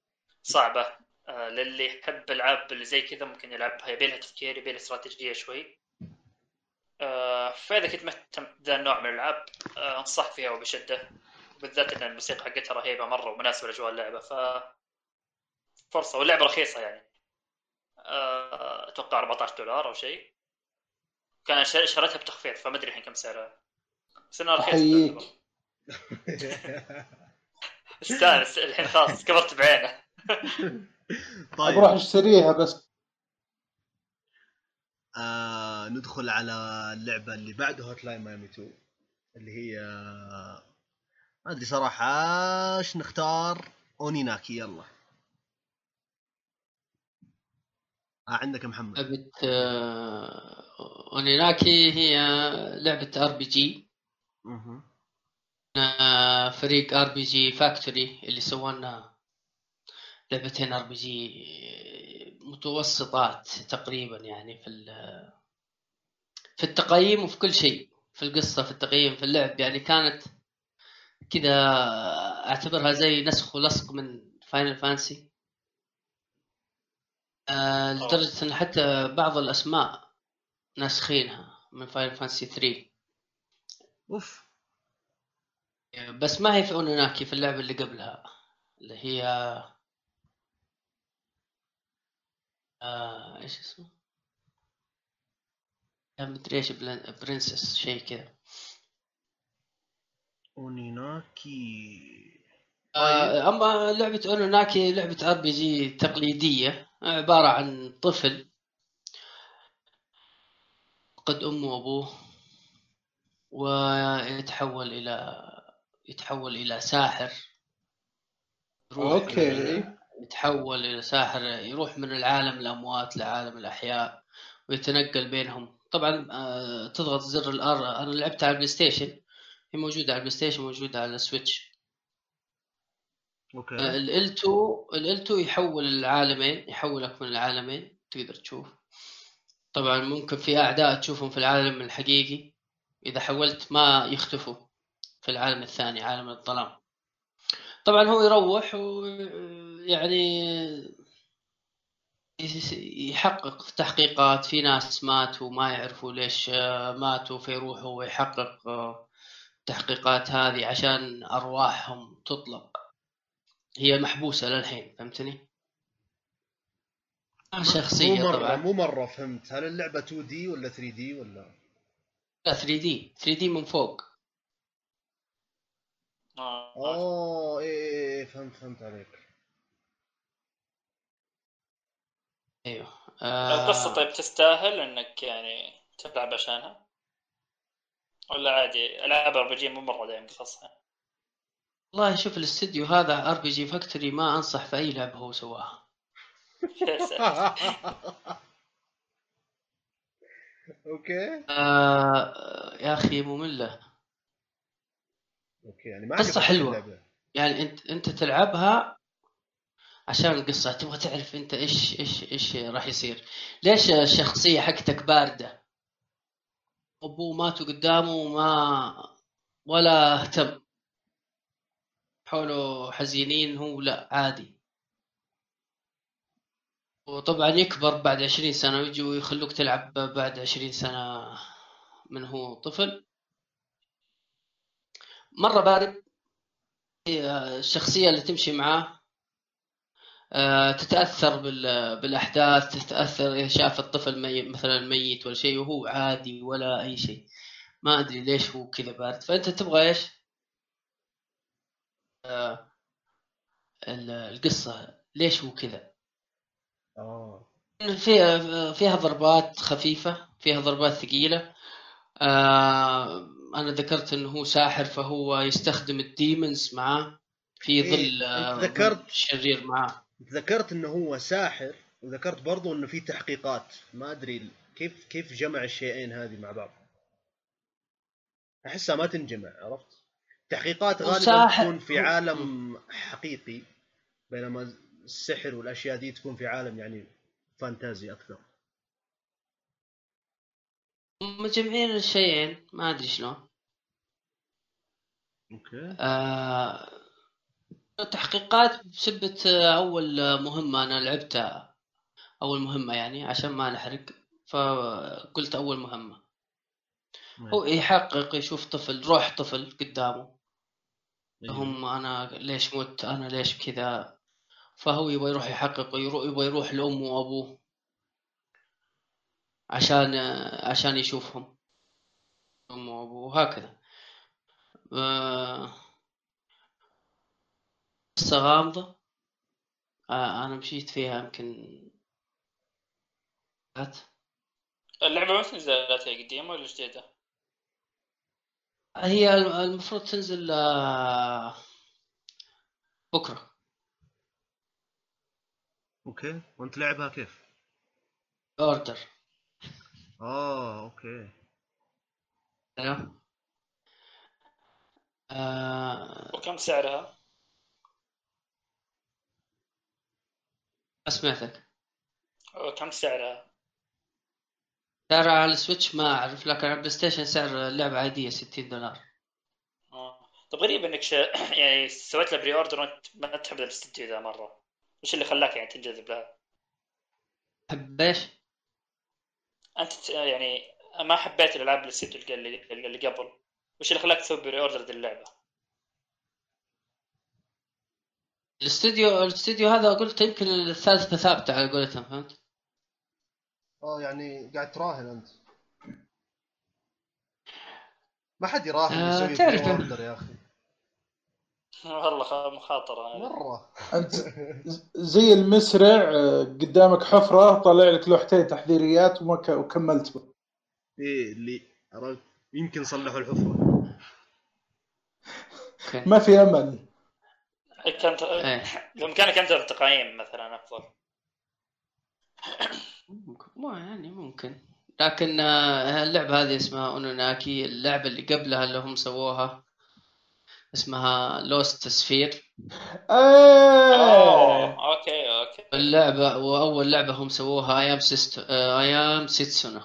صعبة. آه، للي يحب ألعاب اللي زي كذا ممكن يلعبها يبي لها تفكير يبي لها استراتيجية شوي. آه، فإذا كنت مهتم بذا النوع من الألعاب أنصح فيها وبشدة. بالذات إن الموسيقى حقتها رهيبة مرة ومناسبة لأجواء اللعبة ف فرصة. واللعبة رخيصة يعني. أتوقع 14 دولار أو شيء. كان شر- شريتها بتخفيض فما أدري الحين كم سعرها. بس انها رخيصه. استانس الحين خلاص كبرت بعينه. طيب. بروح أشتريها بس. آه ندخل على اللعبة اللي بعد Hotline Miami 2 اللي هي ما أدري صراحة إيش نختار؟ Oninaki يلا. آه عندك يا محمد. لعبة آه، Oninaki هي لعبة RPG. فريق RPG Factory اللي سووا لنا لعبتين RPG متوسطات تقريبا يعني في في التقييم وفي كل شيء في القصة في التقييم في اللعب. يعني كانت كذا أعتبرها زي نسخ ولصق من Final Fantasy آه لدرجة إن حتى بعض الأسماء ناسخينها من Final Fantasy 3 of. بس ما هي في Oninaki في اللعبة اللي قبلها اللي هي آه إيش اسمه؟ مدري إيش بلن- princess شيء كذا. Oninaki آه أما لعبة Oninaki لعبة RPG تقليدية عبارة عن طفل فقد امه وأبوه ويتحول إلى يتحول إلى ساحر. okay. يتحول إلى ساحر يروح من العالم الأموات لعالم الأحياء ويتنقل بينهم. طبعا آه، تضغط زر ال R أنا لعبتها على ال PlayStation. هي موجودة على ال PlayStation موجودة على ال Switch. okay. ال L2 ال L2 يحول العالمين يحولك من العالمين تقدر تشوف. طبعا ممكن في أعداء تشوفهم في العالم الحقيقي إذا حولت ما يختفوا في العالم الثاني عالم الظلام طبعا هو يروح ويعني يحقق تحقيقات في ناس ماتوا ما يعرفوا ليش ماتوا فيروحوا ويحقق التحقيقات هذه عشان أرواحهم تطلق هي محبوسة للحين فهمتني؟ شخصية مو مرة طبعا. مو مرة فهمت. هل اللعبة 2D ولا 3D ولا؟ لا 3D 3D من فوق. آه. oh إيه إيه إيه، فهمت فهمت عليك. أيوه. آه. القصة طيب تستاهل إنك يعني تلعب عشانها؟ ولا عادي؟ ألعاب RPG مو مرة دايم قصصها والله شوف الاستديو هذا RPG Factory ما أنصح في أي لعبة هو سواها. okay. آه يا أخي مملة. okay يعني ما حلوة. اللعبة. يعني أنت أنت تلعبها عشان القصة تبغى تعرف أنت إيش إيش إيش راح يصير. ليش الشخصية حقتك باردة؟ أبوه ماتوا قدامه وما ولا اهتم. حوله حزينين هو لا عادي. وطبعا يكبر بعد عشرين سنة ويجوا يخلوك تلعب بعد عشرين سنة من هو طفل. مرة بارد الشخصية اللي تمشي معاه آه، تتأثر بال- بالأحداث تتأثر إذا شاف الطفل مي مثلا ميت ولا شيء وهو عادي ولا أي شيء. ما أدري ليش هو كذا بارد. فأنت تبغى إيش؟ آه، ال- القصة. ليش هو كذا؟ آه. فيها فيها ضربات خفيفة فيها ضربات ثقيلة. آه أنا ذكرت إنه هو ساحر فهو يستخدم الديمونز معاه في إيه، ظل آه، أنت ذكرت- شرير معاه. ذكرت إنه هو ساحر وذكرت برضو إنه في تحقيقات. ما أدري كيف كيف جمع الشيئين هذه مع بعض. أحسها ما تنجمع عرفت؟ تحقيقات غالبا تكون في عالم حقيقي بينما السحر والأشياء دي تكون في عالم يعني فانتازي أكثر. مجمعين الشيئين ما أدري شلون. أوكي. آه تحقيقات بسبة آه، أول آه، مهمة أنا لعبتها. أول مهمة يعني عشان ما نحرق. فقلت أول مهمة. هو يحقق يشوف طفل روح طفل قدامه. أيوه. هم أنا ليش مت أنا ليش كذا. فهو يبغى يروح يحقق يبغى يروح لأمه وأبوه عشان عشان يشوفهم أمه وأبوه وهكذا آه، قصة غامضة آه، أنا مشيت فيها يمكن هات. اللعبة متى نزلت هي قديمة ولا جديدة؟ هي المفروض تنزل آه، بكرة okay وأنت لعبها كيف؟ order آه okay أيوه آه، وكم سعرها؟ اسمعتك وكم سعرها؟ سعر على ال Switch ما أعرف لكن على ال PlayStation سعر اللعبة عادية 60 دولار آه. طب غريب إنك ش... يعني سويت له pre-order وأنت ما تحب الاستديو ذا مرة وش اللي خلاك يعني تنجذب لها؟ حب إيش؟ أنت يعني ما حبيت الألعاب اللي, اللي قبل وش اللي خلاك تسوي pre-order اللعبة؟ الاستوديو الاستوديو هذا قلت يمكن الثالثة ثابتة على قولتهم فهمت؟ آه يعني قاعد تراهن أنت ما حد يراهن آه، يسوي pre-order يا أخي والله مخاطرة. مرة. أنت زي المسرع آه، قدامك حفرة طلع لك لوحتين تحذيريات وكملت. به. إيه اللي عرفت. يمكن صلحوا الحفرة. ما في أمل. كانت إيه. بإمكانك أنت التقايم مثلا أفضل. ممكن. ما يعني ممكن. لكن آه، اللعبة هذه اسمها أونوناكي اللعبة اللي قبلها اللي هم سووها. اسمها لوست سفير إيه أوه أوكي أوكي. اللعبة وأول لعبة هم سووها أيام سيست أيام سيتسونا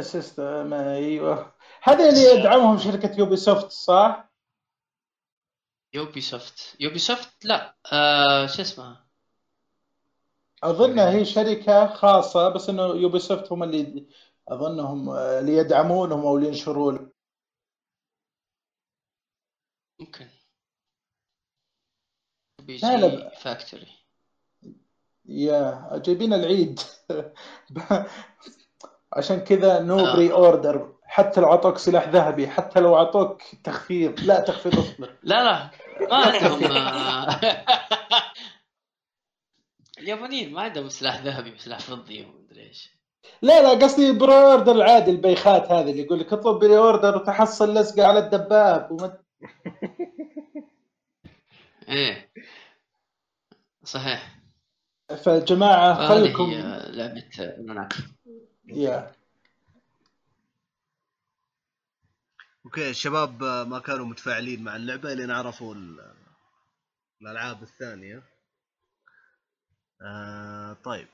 سيستم أيوه. هذا اللي يدعمهم شركة يوبي سوفت صح؟ يوبي سوفت يوبي سوفت لا آه شو اسمها؟ أظنها هي شركة خاصة بس إنه يوبي سوفت هم اللي أظنهم آه، اللي يدعمونهم أو اللي ينشرون. ممكن. بي لا، لا، جي فاكتوري يا جايبين العيد. عشان كذا no. pre-order حتى لو أعطوك سلاح ذهبي حتى لو أعطوك تخفيض. لا تخفيض اصبر. لا لا. ما عندهم آه، اليابانيين ما عندهم سلاح ذهبي وسلاح فضي ومدري إيش. لا لا قصدي pre-order العادي البيخات هذه اللي يقول لك اطلب pre-order وتحصل لزقه على الدباب وما... إيه. صحيح. فجماعة هذه خلكم لعبة Oninaki يا. okay الشباب ما كانوا متفاعلين مع اللعبة لين عرفوا ال- الألعاب الثانية. آه طيب.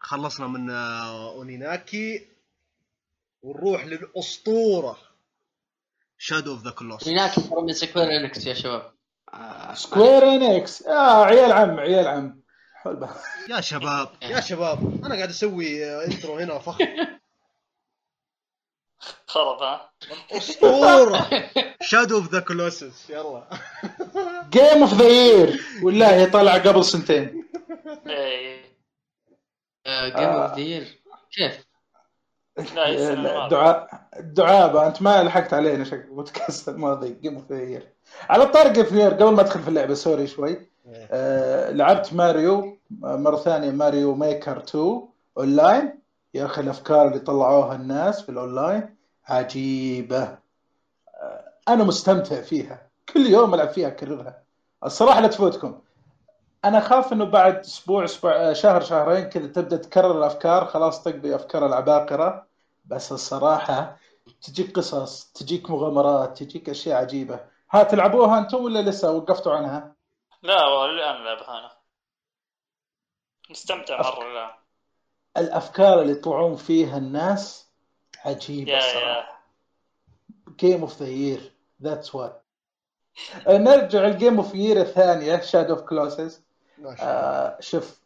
خلصنا من آه، Oninaki ونروح للأسطورة. Shadow of the Colossus ترى من Square Enix يا شباب. آه، Square Enix آه عيال عم عيال عم. يا شباب. يا شباب أنا قاعد أسوي آه، intro هنا فخم خرب ها؟ اسطورة. Shadow of the Colossus يلا. game of the year والله هي طالعة قبل سنتين. إيه. game of the year كيف؟ لا هي السنة الماضية. دعاء دعابه أنت ما لحقت علينا شكل بودكاست الماضي. game of the على طاري game of قبل ما أدخل في اللعبة sorry شوي. آه لعبت ماريو مرة ثانية Mario Maker 2 أونلاين. يا أخي الأفكار اللي طلعوها الناس في الأونلاين عجيبة. آه أنا مستمتع فيها. كل يوم ألعب فيها أكررها. الصراحة لا تفوتكم. أنا اخاف إنه بعد أسبوع أسبوع آه، شهر شهرين كذا تبدأ تكرر الأفكار خلاص تقضي أفكار العباقرة. بس الصراحة تجيك قصص تجيك مغامرات تجيك أشياء عجيبة. ها تلعبوها أنتم ولا لسه وقفتوا عنها؟ لا والله الان لعبها أنا. مستمتع أفكار. مره الان الأفكار اللي يطلعون فيها الناس عجيبة يا الصراحة. game of the year that's what نرجع ال game of year الثانية Shadow of Colossus الله. شوف.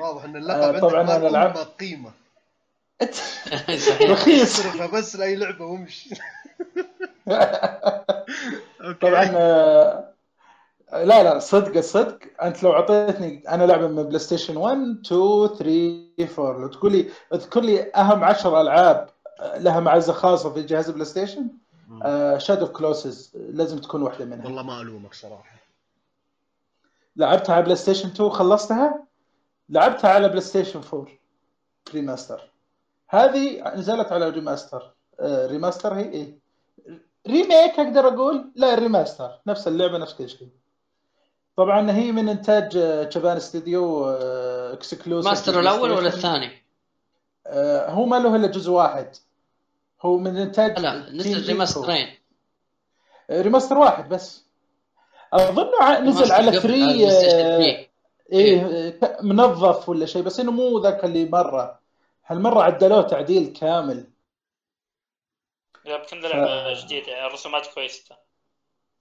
واضح إن آه، اللقب عندك طبعاً يكون لعبت. قيمة. صحيح. رخيص. بس لأي لعبة وامشي. okay. طبعا آه، لا لا صدق الصدق أنت لو أعطيتني أنا لعبة من PlayStation 1 2 3 4 لو تقول لي اذكر لي أهم 10 ألعاب لها معزة خاصة في جهاز PlayStation Shadow Colossus لازم تكون واحدة منها. والله ما ألومك صراحة. لعبتها على PlayStation 2 خلصتها لعبتها على PlayStation 4 remaster. هذه نزلت على remaster. آه، remaster هي إيه؟ remake أقدر أقول؟ لا remaster. نفس اللعبة نفس كل شيء. طبعا هي من إنتاج Japan Studio exclusive master الأول ولا الثاني؟ آه، هو ما له إلا جزء واحد. هو من إنتاج لا نزل. remaster ين. آه، ريماستر واحد بس. أظن ع- نزل على فري 3. إيه ك- منظف ولا شيء بس إنه مو ذاك اللي مرة هالمرة عدلوه تعديل كامل لا يمكن لعبة جديدة يعني الرسومات كويسة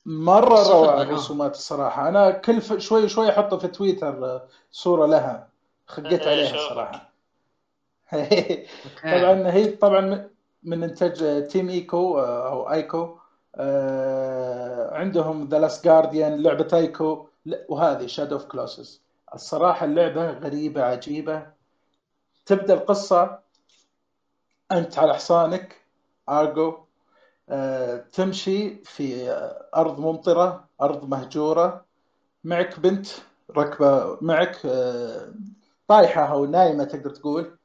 مرة روعة. الرسومات الصراحه أنا كل ف- شوي شوي أحط في تويتر آه، صورة لها خقيت إيه، عليها. الصراحه. طبعا هي طبعا من- إنتاج Team Ico آه، أو Ico آه، عندهم The Last Guardian لعبة Ico لا، وهذه Shadow of Colossus الصراحة اللعبة غريبة عجيبة. تبدأ القصة أنت على حصانك Argo آه، تمشي في آه، أرض ممطرة أرض مهجورة. معك بنت ركبة معك آه، طايحة أو نايمة تقدر تقول.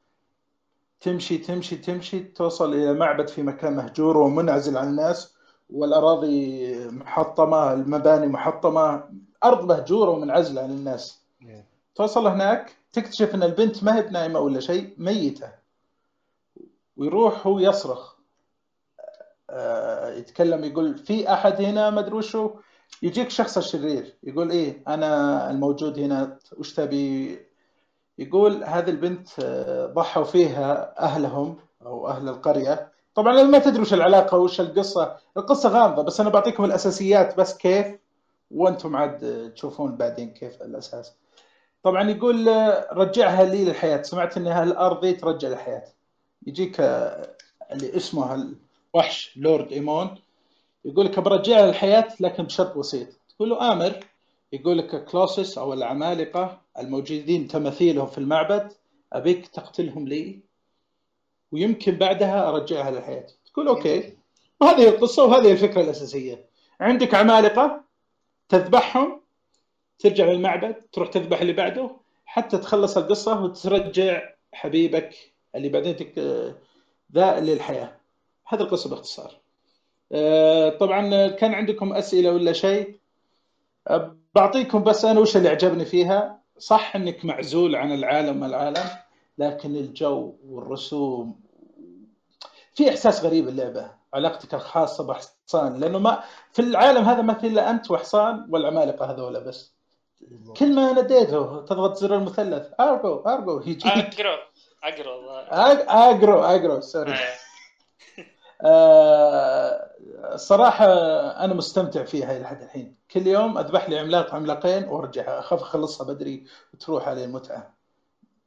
تمشي تمشي تمشي توصل إلى معبد في مكان مهجور ومنعزل عن الناس. والأراضي محطمة المباني محطمة أرض مهجورة ومنعزلة عن الناس توصل هناك تكتشف أن البنت ما هي بنايمة ولا شيء ميتة. ويروح هو يصرخ. آه، يتكلم يقول في أحد هنا ما أدري وشو؟ يجيك شخص الشرير يقول إيه أنا الموجود هنا وش تبي؟ يقول هذه البنت آه، ضحوا فيها أهلهم أو أهل القرية. طبعا ما تدري وش العلاقة وش القصة. القصة غامضة بس أنا بعطيكم الأساسيات بس كيف وأنتم عاد تشوفون بعدين كيف الأساس. طبعا يقول رجعها لي للحياة. سمعت إن هالأرض ذي ترجع للحياة. يجيك آه، اللي اسمه الوحش لورد إيمون. يقول لك برجعها للحياة لكن بشرط بسيط. تقول له آمر. يقول لك Colossus أو العمالقة الموجودين تماثيلهم في المعبد أبيك تقتلهم لي؟ ويمكن بعدها أرجعها للحياة. تقول okay وهذه القصة وهذه الفكرة الأساسية. عندك عمالقة تذبحهم ترجع للمعبد تروح تذبح اللي بعده حتى تخلص القصة وترجع حبيبك اللي بعدين تك... ذا للحياة. هذه القصة باختصار. آه، طبعا كان عندكم أسئلة ولا شيء؟ أه، بعطيكم بس أنا وش اللي عجبني فيها؟ صح إنك معزول عن العالم العالم لكن الجو والرسوم في إحساس غريب اللعبة علاقتك الخاصة بحصان لأنه ما في العالم هذا ما في إلا أنت وحصان والعمالقة هذولا بس. كل ما ناديته تضغط زر المثلث. أرجو أرجو يجيك اقرو اقرو Agro Agro sorry. آه، الصراحة أنا مستمتع فيها إلى حد الحين. كل يوم أذبح لي عملاق عملاقين وأرجع أخاف أخلصها بدري وتروح علي المتعة.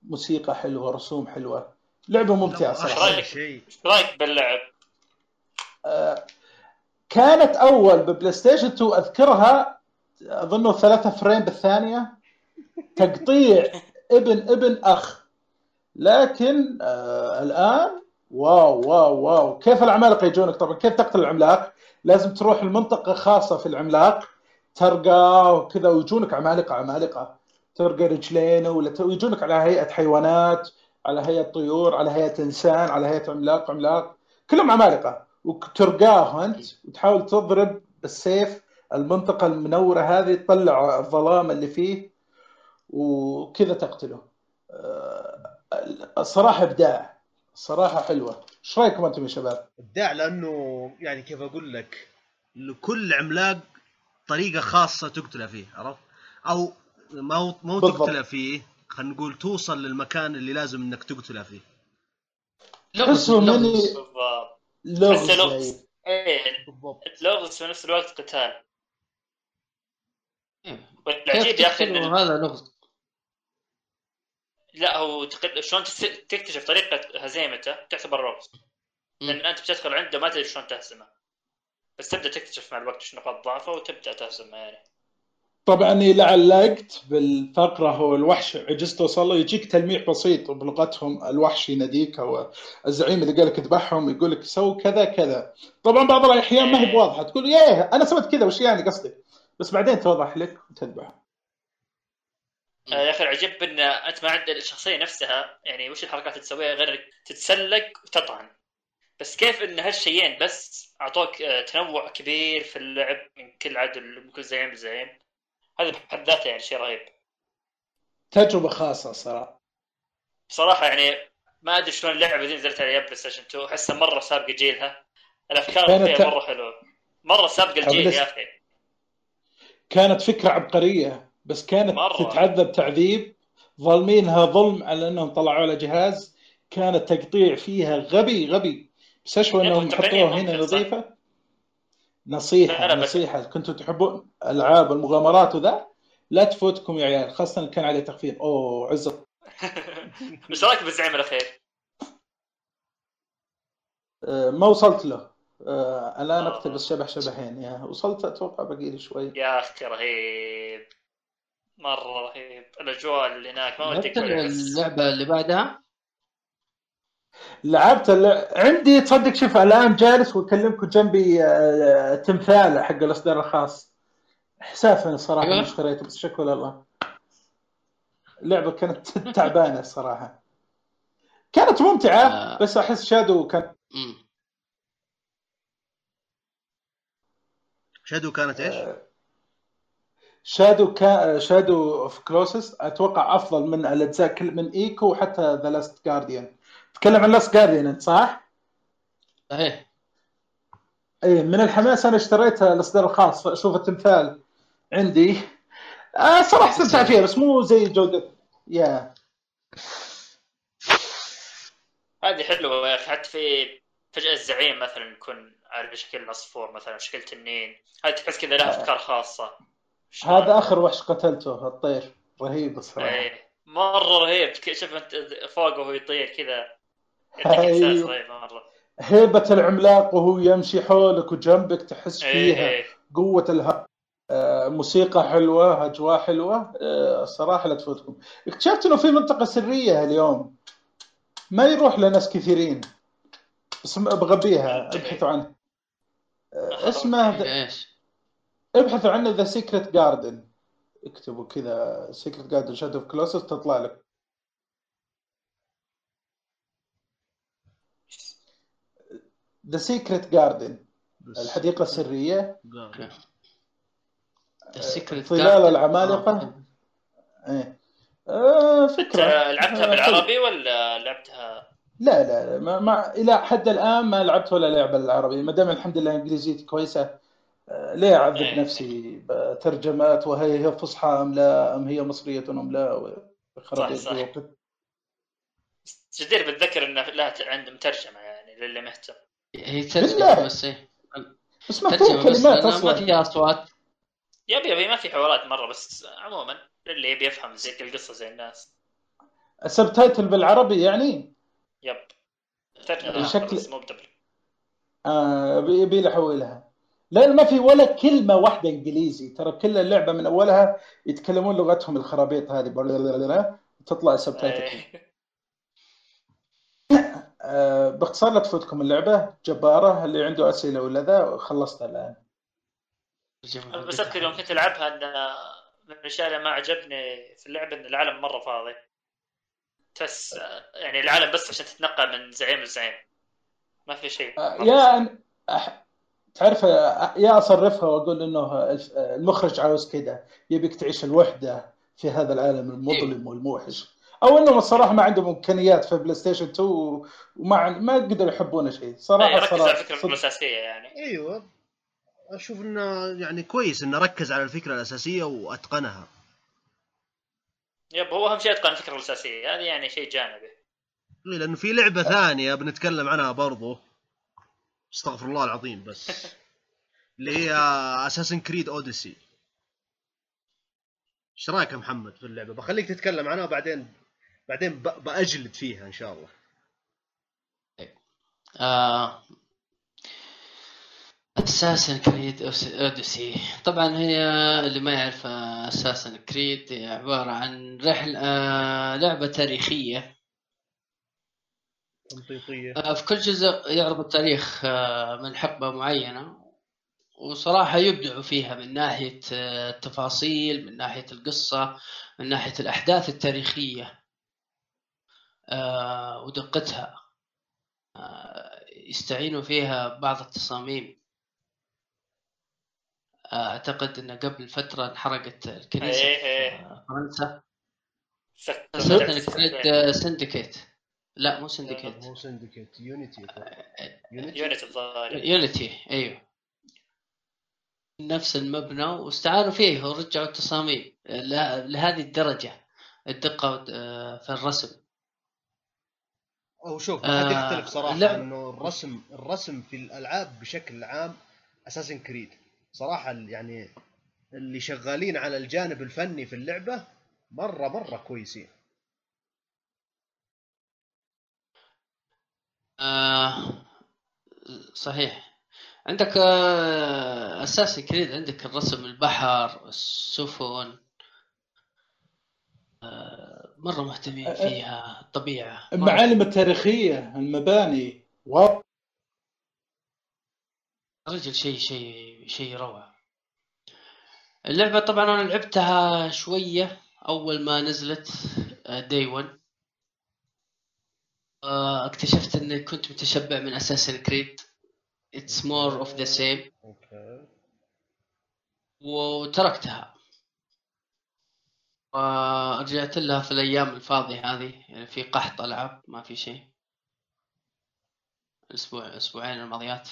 موسيقى حلوة رسوم حلوة. لعبة ممتعة لو صراحة. أحسن شيء. إيش رأيك باللعب؟ آه، كانت أول ب PlayStation 2 أذكرها أظنه ثلاثة frame بالثانية تقطيع ابن ابن أخ. لكن آه الآن wow wow wow. كيف العمالقة يجونك؟ طبعا كيف تقتل العملاق؟ لازم تروح المنطقة خاصة في العملاق ترقى وكذا ويجونك عمالقة عمالقة. ترقى رجلينه ولا ويجونك على هيئة حيوانات على هيئة طيور على هيئة إنسان على هيئة عملاق عملاق كلهم عمالقة وترقاه أنت وتحاول تضرب بالسيف المنطقة المنورة هذه تطلع الظلام اللي فيه وكذا تقتله آه، الصراحة إبداع الصراحة حلوة إيش رأيكم أنتم يا شباب؟ إبداع لأنه يعني كيف أقول لك لكل عملاق طريقة خاصة تقتله فيه عرفت؟ أو ما هو ما هو. تقتله فيه؟ خلينا نقول توصل للمكان اللي لازم إنك تقتله فيه. لغز لغز. لغز تحسه لغز إيه. لغز في نفس الوقت قتال. إيه. والعجيب يا أخي هذا لغز؟ لا هو تق- شلون تس- تكتشف؟ طريقة هزيمته تعتبر لغز. لأن أنت بتدخل عنده ما تدري شلون تهزمه. بس تبدأ تكتشف مع الوقت شو نقاط ضعفه وتبدأ تهزمه يعني. طبعا اذا علقت بالفقرة هو الوحش. عجزت توصل له. يجيك تلميح بسيط بلغتهم الوحش يناديك أو الزعيم اللي قال لك اذبحهم يقول لك سوي كذا كذا. طبعا بعض الأحيان ما هي بواضحة. تقول إيه أنا سويت كذا وش يعني قصدي بس بعدين توضح لك وتذبح. آه، يا أخي العجيب إن أنت ما عند الشخصية نفسها. يعني وش الحركات اللي تسويها غير تتسلق وتطعن؟ بس كيف إن هالشيئين بس أعطوك آه، تنوع كبير في اللعب من كل عدل من كل زعيم لزعيم هذا بحد ذاته يعني شيء رهيب. تجربة خاصة صراحة. بصراحة يعني ما أدري شلون اللعبة دي نزلت على PlayStation 2 احسها مرة سابقة جيلها. الأفكار اللي ت- فيها مرة حلوة. مرة سابقة الجيل يا أخي. كانت فكرة عبقرية بس كانت مرة. تتعذب تعذيب. ظالمينها ظلم على إنهم طلعوا لها جهاز. كان التقطيع فيها غبي غبي. بس أشوى يبغوا إنهم حطوها هنا؟ نظيفة. نصيحة لا، لا، بس- نصيحة. كنتوا تحبون ألعاب المغامرات وذا؟ لا تفوتكم يا عيال خاصة كان عليه تخفيض. أوه عزة. إيش رأيك بالزعيم الأخير؟ آه، ما وصلت له. آه، الآن آه. أقتبس شبح شبحين. يا وصلت؟ أتوقع باقي لي شوي. يا أخي رهيب. مرة رهيب. الأجواء اللي هناك ما بس اللعبة اللي بعدها. لعبت اللع... عندي تصدق شوف الآن جالس واكلمكم جنبي آه، تمثال حق الأصدار الخاص حسافا الصراحه أيوة. أيوة. اشتريته بس شكرا لله اللعبه كانت تعبانة الصراحه كانت ممتعة آه. بس أحس Shadow كان. Shadow كانت إيش؟ Shadow كان Shadow of Colossus أتوقع أفضل من الأجزاء كل من Ico وحتى The Last Guardian تتكلم عن Last Guardian أنت صح؟ صحيح. إيه من الحماس أنا اشتريت الإصدار الخاص فأشوف التمثال عندي. آه صراحة استمتع فيها بس مو زي جودة يا. هذه حلوة يا أخي حتى في فجأة الزعيم مثلا يكون على شكل عصفور مثلا شكل تنين. هذه تحس كذا لها أفكار خاصة؟ هذا آخر وحش قتلته الطير. رهيب الصراحة. إيه. مرة رهيب. شوف أنت فوقه وهو يطير كذا. إحساس. رهيب مره هيبة العملاق وهو يمشي حولك وجنبك تحس إيه فيها إيه. قوة الها آه، موسيقى حلوة أجواء حلوة. آه، الصراحه لا تفوتكم. اكتشفت إنه في منطقة سرية اليوم. ما يروح لناس كثيرين. بس بغبيها ابحثوا عنها. آه، اسمه إيش؟ ابحثوا عنه the secret garden اكتبوا كذا secret garden Shadow of Colossus تطلع لك. The Secret Garden الحديقة السرية. ظلال العمالقة. إيه. آه فكرة. لعبتها آه، بالعربي ولا لعبتها؟ لا لا لا ما, ما إلى حد الآن ما لعبت ولا لعبة بالعربي. ما دام الحمد لله انجليزيتي كويسة آه، ليه أعذب إيه. نفسي بترجمات وهي هي فصحى أم لا أم هي مصرية أم لا صح، صح. جدير بالذكر إنه لها عند مترجمه يعني للي مهتم. هي. ترجمة بس إيه. بس ما فيها كلمات لأنها ما أصلا فيها أصوات يبي يبي ما في حوارات مرة بس عموما للي يبي يفهم زي القصة زي الناس ال subtitle بالعربي يعني yep ترجمه آه. شكل مو بدبل آه يبي لي احولها لأن ما في ولا كلمة واحدة إنجليزي ترى كل اللعبة من أولها يتكلمون لغتهم الخرابيط هذه إيه. آه باختصار لا تفوتكم اللعبة. جبارة اللي عنده أسئلة ولا ذا خلصتها الآن. بس اذكر يوم كنت ألعبها أن من الأشياء اللي ما عجبني في اللعبة إن العالم مرة فاضي. تحس يعني العالم بس عشان تتنقل من زعيم لزعيم. ما في شيء. آه، يا أن- أح... تعرف آه، يا أصرفها وأقول إنه آه، المخرج عاوز كذا يبيك تعيش الوحدة في هذا العالم المظلم والموحش. أو إنهم الصراحة ما عندهم إمكانيات في PlayStation 2 وما عن- ما قدروا يحبون شيء. صراحة ركز على الفكرة صدق. الأساسية يعني. أيوه. أشوف إنه يعني كويس إنه ركز على الفكرة الأساسية وأتقنها. yep هو أهم شيء أتقن الفكرة الأساسية. هذه يعني شيء جانبي. إيه، لأنه في لعبة ثانية بنتكلم عنها برضو. استغفر الله العظيم بس. اللي هي Assassin's Creed Odyssey إيش رأيك يا محمد في اللعبة؟ بخليك تتكلم عنها وبعدين بعدين بأجلد فيها إن شاء الله. آه. Assassin's Creed Odyssey طبعا هي اللي ما يعرف Assassin's Creed عبارة عن رحله آه لعبة تاريخية. تمطيطيه آه في كل جزء يعرض التاريخ آه من حقبة معينة. وصراحة يبدعوا فيها من ناحية آه التفاصيل من ناحية القصة من ناحية الأحداث التاريخية. آه ودقتها. آه يستعينوا فيها بعض التصاميم. آه، أعتقد إن قبل فترة انحرقت الكنيسة إيه، في إيه. آه، فرنسا Creed Syndicate لا مو Syndicate مو Syndicate Unity Unity الظاهر Unity أيوه. نفس المبنى واستعانوا فيه ورجعوا التصاميم. له- لهذه الدرجة. الدقة آه، في الرسم. أو شوف آه، ما تختلف صراحة اللعب- إنه الرسم الرسم في الألعاب بشكل عام Assassin's Creed صراحة يعني اللي شغالين على الجانب الفني في اللعبة مرة مرة كويسين. آه صحيح. عندك آه اساسي كريد عندك الرسم البحر السفن. آه مرة مهتمين فيها الطبيعة. المعالم التاريخية المباني. واو. رجل شيء شيء شيء روعة. اللعبة طبعا أنا لعبتها شوية أول ما نزلت day 1 اكتشفت اني كنت متشبع من Assassin's Creed it's more of the same okay وتركتها. ورجعت لها في الأيام الفاضية هذه يعني في قحط ألعاب ما في شيء. الأسبوع أسبوعين الماضيات.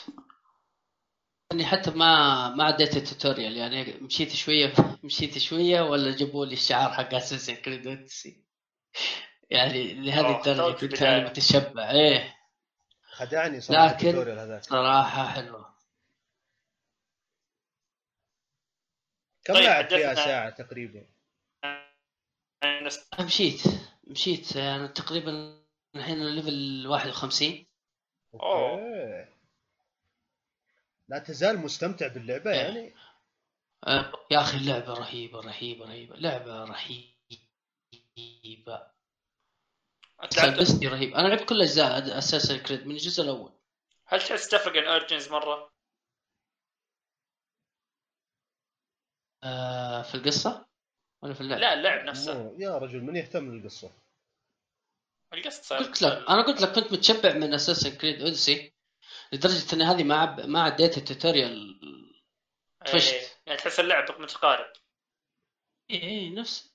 اني حتى ما ما عديت ال tutorial يعني مشيت شوية مشيت شوية ولا جابوا لي الشعار حق Assassin's Creed Odyssey يعني لهذه الدرجة كنت. أنا متشبع إيه. خدعني صراحة لكن- ال tutorial هذاك. صراحة حلوة. كم طيب، لاعب فيها ساعة تقريبا؟ مشيت. مشيت يعني تقريبا الحين level 51 أوه. okay. لا تزال مستمتع باللعبة إيه. يعني؟ آه، يا أخي اللعبة رهيبة رهيبة رهيبة. لعبة رهيبة. سلبستي رهيب. أنا لعبت كل أجزاء Assassin's Creed من الجزء الأول. هل تحس تفرق عن Origins مرة؟ آه في القصة؟ ولا في اللعبه؟ لا اللعب نفسه. مو يا رجل من يهتم للقصة؟ القصة. صار قلت لك أنا قلت لك كنت متشبع من Assassin's Creed Odyssey لدرجة إن هذه ما عب... ما عديت ال tutorial. طفشت يعني تحس اللعب متقارب. اي اي نفس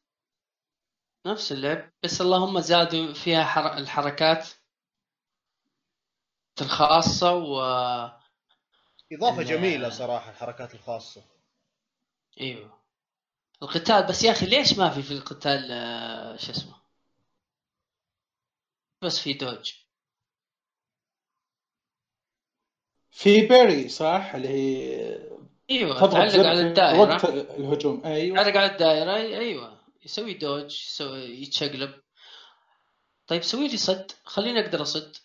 نفس اللعب بس اللهم زادوا فيها حر... الحركات الخاصة و إضافة ال- جميلة صراحة الحركات الخاصة. إيوه. القتال بس يا أخي ليش ما في في القتال آه، شو اسمه؟ بس في dodge. في parry صح؟ اللي هي أيوه تعلق على في الدائرة. وقت الهجوم. أيوه. تعلق على الدائرة أيوه. يسوي dodge يسوي يتشقلب. طيب سوي لي صد. خليني أقدر أصد.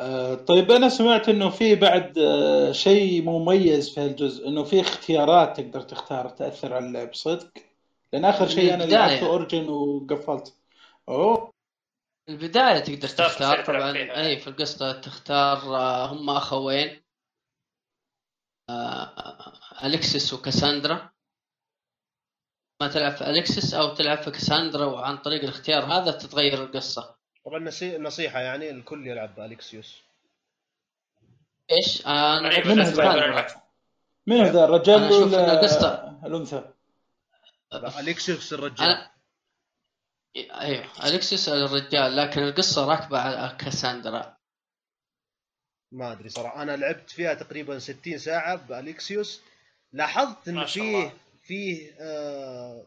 آه، طيب أنا سمعت إنه في بعد آه، شيء مميز في هالجزء إنه في اختيارات تقدر تختار تأثر على اللعب صدق؟ لأن آخر شيء أنا. لعبت Origins وقفلت. أوه. البداية تقدر تختار طبعا. أي في القصة تختار آه، هم أخوين الكسس وكاساندرا. يا تلعب في الكسس أو تلعب في كاساندرا وعن طريق الاختيار هذا تتغير القصة. طبعا نصيحة يعني الكل يلعب بالكسيوس إيش؟ آه، أنا أيوة، لعبت من هذا؟ من هذا الرجال أنا ولا القصة- الانثى؟ لا، الكسيوس الرجال أنا أيوه الكسس الرجال لكن القصة راكبة على كاساندرا ما أدري صراحة أنا لعبت فيها تقريبا 60 ساعة بالكسيوس لاحظت انه فيه. فيه آه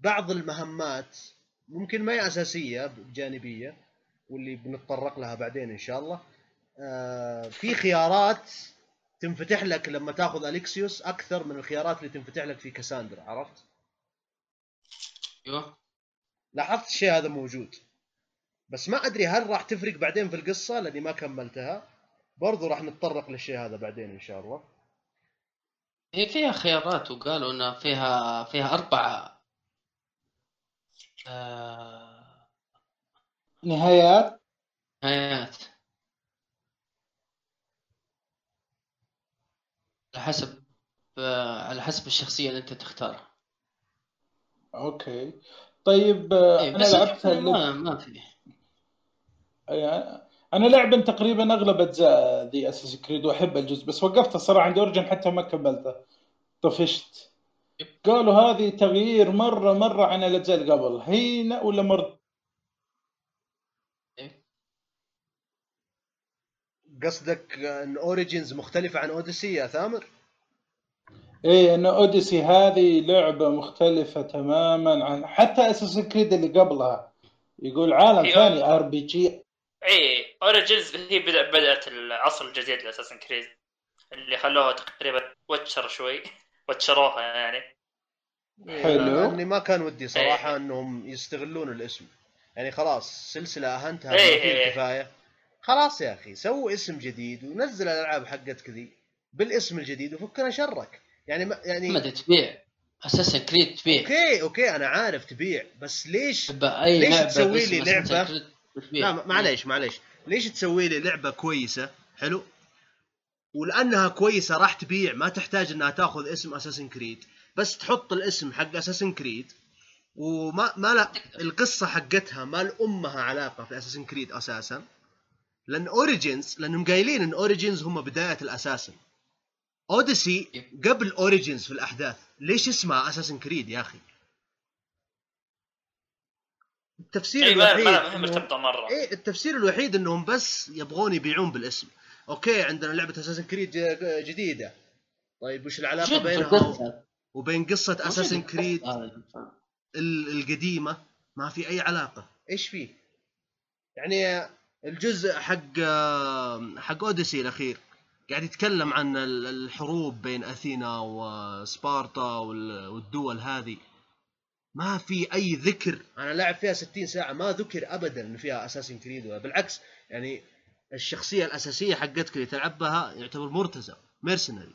بعض المهمات ممكن ما هي أساسية جانبية واللي بنتطرق لها بعدين إن شاء الله. آه في خيارات تنفتح لك لما تأخذ الكسيوس أكثر من الخيارات اللي تنفتح لك في كاساندرا عرفت؟ أيوه. لاحظت الشيء هذا موجود. بس ما أدري هل راح تفرق بعدين في القصة لأني ما كملتها. برضو راح نتطرق للشيء هذا بعدين إن شاء الله. هي فيها خيارات وقالوا إنها فيها فيها أربع آه... نهايات؟ نهايات. على حسب آه... على حسب الشخصية اللي أنت تختارها okay. طيب آه، إيه، أنا بس لعبتها اللي- ما ما في. يعني أنا لعب تقريبا أغلب أجزاء دي Assassin's Creed وأحب الجزء بس وقفت الصراحه عند Origins حتى ما كملته. طفشت. قالوا هذه تغيير مرة مرة عن الاجزاء اللي قبل. هينه ولا مر قصدك إن Origins مختلفة عن Odyssey يا ثامر؟ إيه إن Odyssey هذه لعبة مختلفة تماما عن حتى Assassin's Creed اللي قبلها. يقول عالم أيوة. ثاني RPG اي Origins هي بدأ بدأت العصر الجديد ل Assassin's Creed اللي خلوها تقريبا Witcher شوي. وتشروها يعني. حلو. إني ما كان ودي صراحة إيه. إنهم يستغلون الاسم. يعني خلاص سلسلة اهنتها إيه، فيه إيه. الكفاية. خلاص يا أخي سووا اسم جديد ونزل الألعاب حقتك ذي. بالاسم الجديد وفكنا شرك. يعني ما يعني محمد تبيع. Assassin's Creed تبيع. okay okay أنا عارف تبيع. بس ليش أي ليش لعبة تسوي لي تبيع. لا معليش معليش. ليش تسوي لي لعبة كويسة؟ حلو. ولأنها كويسة راح تبيع ما تحتاج إنها تأخذ اسم Assassin's Creed. بس تحط الاسم حق Assassin's Creed وما ما لا القصة حقتها ما لأمها علاقة في Assassin's Creed أساسا. لأن Origins لأنهم قايلين إن Origins هم بداية ال Assassin's Odyssey قبل Origins في الأحداث. ليش اسمها Assassin's Creed يا أخي؟ التفسير ما الوحيد ما مرتبطة مرة. إيه التفسير الوحيد إنهم بس يبغون يبيعون بالاسم. okay عندنا لعبة Assassin's Creed جديدة. طيب وش العلاقة بينها. وبين قصة Assassin's Creed القديمة ما في أي علاقة. إيش فيه؟ يعني الجزء حق حق Odyssey الأخير قاعد يتكلم عن ال- الحروب بين أثينا وسبارتا وال- والدول هذه. ما في أي ذكر. أنا لاعب فيها 60 ساعة ما ذكر ابدا إن فيها Assassin's Creed ولا. بالعكس يعني الشخصية الأساسية حقتك اللي تلعب بها يعتبر مرتزق mercenary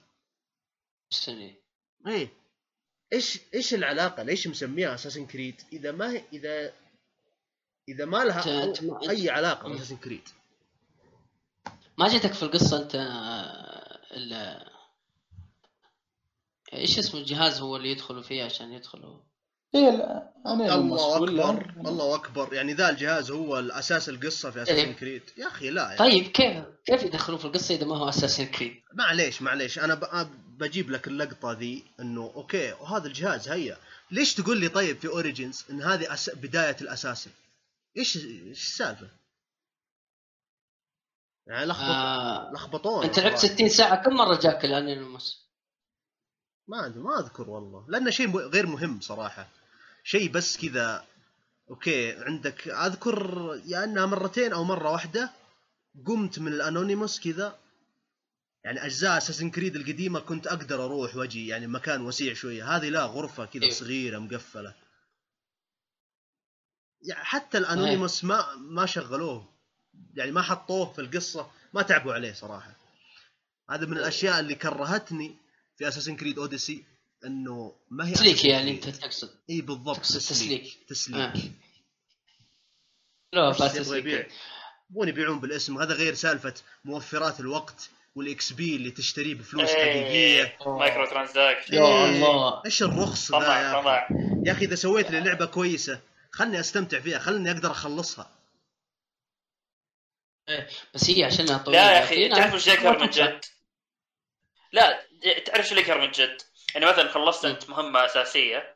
السنة. إيه. إيش إيش العلاقة؟ ليش مسميها Assassin's Creed إذا ما هي إذا إذا ما لها أي علاقة. ب Assassin's Creed. ما جتك في القصة أنت آه، ال إيش اسمه الجهاز هو اللي يدخلوا فيه عشان يدخلوا؟ إيه لا أنا الله أكبر الله أكبر. يعني ذا الجهاز هو الأساس القصة في Assassin's إيه. Creed يا أخي لا يا طيب كيف كيف يدخلون في القصة إذا ما هو Assassin's Creed؟ معليش معليش. أنا ب- بجيب لك اللقطة ذي إنه okay وهذا الجهاز هيا ليش تقول لي طيب في Origins إن هذه أس... بداية ال Assassin's إيش إيش السالفة؟ يعني لخبط آه لخبطونا أنت لعبت صراحة. 60 ساعة كم مرة جاك ال Animus؟ ما أدري- ما أذكر والله لأنه شيء غير مهم صراحة شيء بس كذا okay عندك أذكر يا إنها مرتين أو مرة واحدة قمت من ال Animus كذا يعني أجزاء Assassin's Creed القديمة كنت أقدر أروح وأجي يعني مكان وسيع شوية. هذه لا غرفة كذا إيه. صغيرة مقفلة. يعني حتى ال Animus ما ما شغلوه. يعني ما حطوه في القصة. ما تعبوا عليه صراحة. هذا من الأشياء اللي كرهتني في Assassin's Creed Odyssey إنه ما هي تسليك يعني Creed. أنت تقصد. إي بالضبط تسليك. تسليك. آه. لا بس يبغى يبيع. يبغون يبيعون بالاسم. هذا غير سالفة موفرات الوقت. وال XP اللي تشتريه بفلوس حقيقيه إيه، microtransaction يا إيه، الله. إيش الرخص ذا طمع يا أخي طمع يا أخي إذا سويت لي لعبة كويسة خلني أستمتع فيها خلني أقدر أخلصها بس هي عشانها طويله لا يا أخي تعرف إيش يكره ما من. جد؟ لا تعرف إيش يكره من جد؟ يعني مثلا خلصت انت مهمة أساسية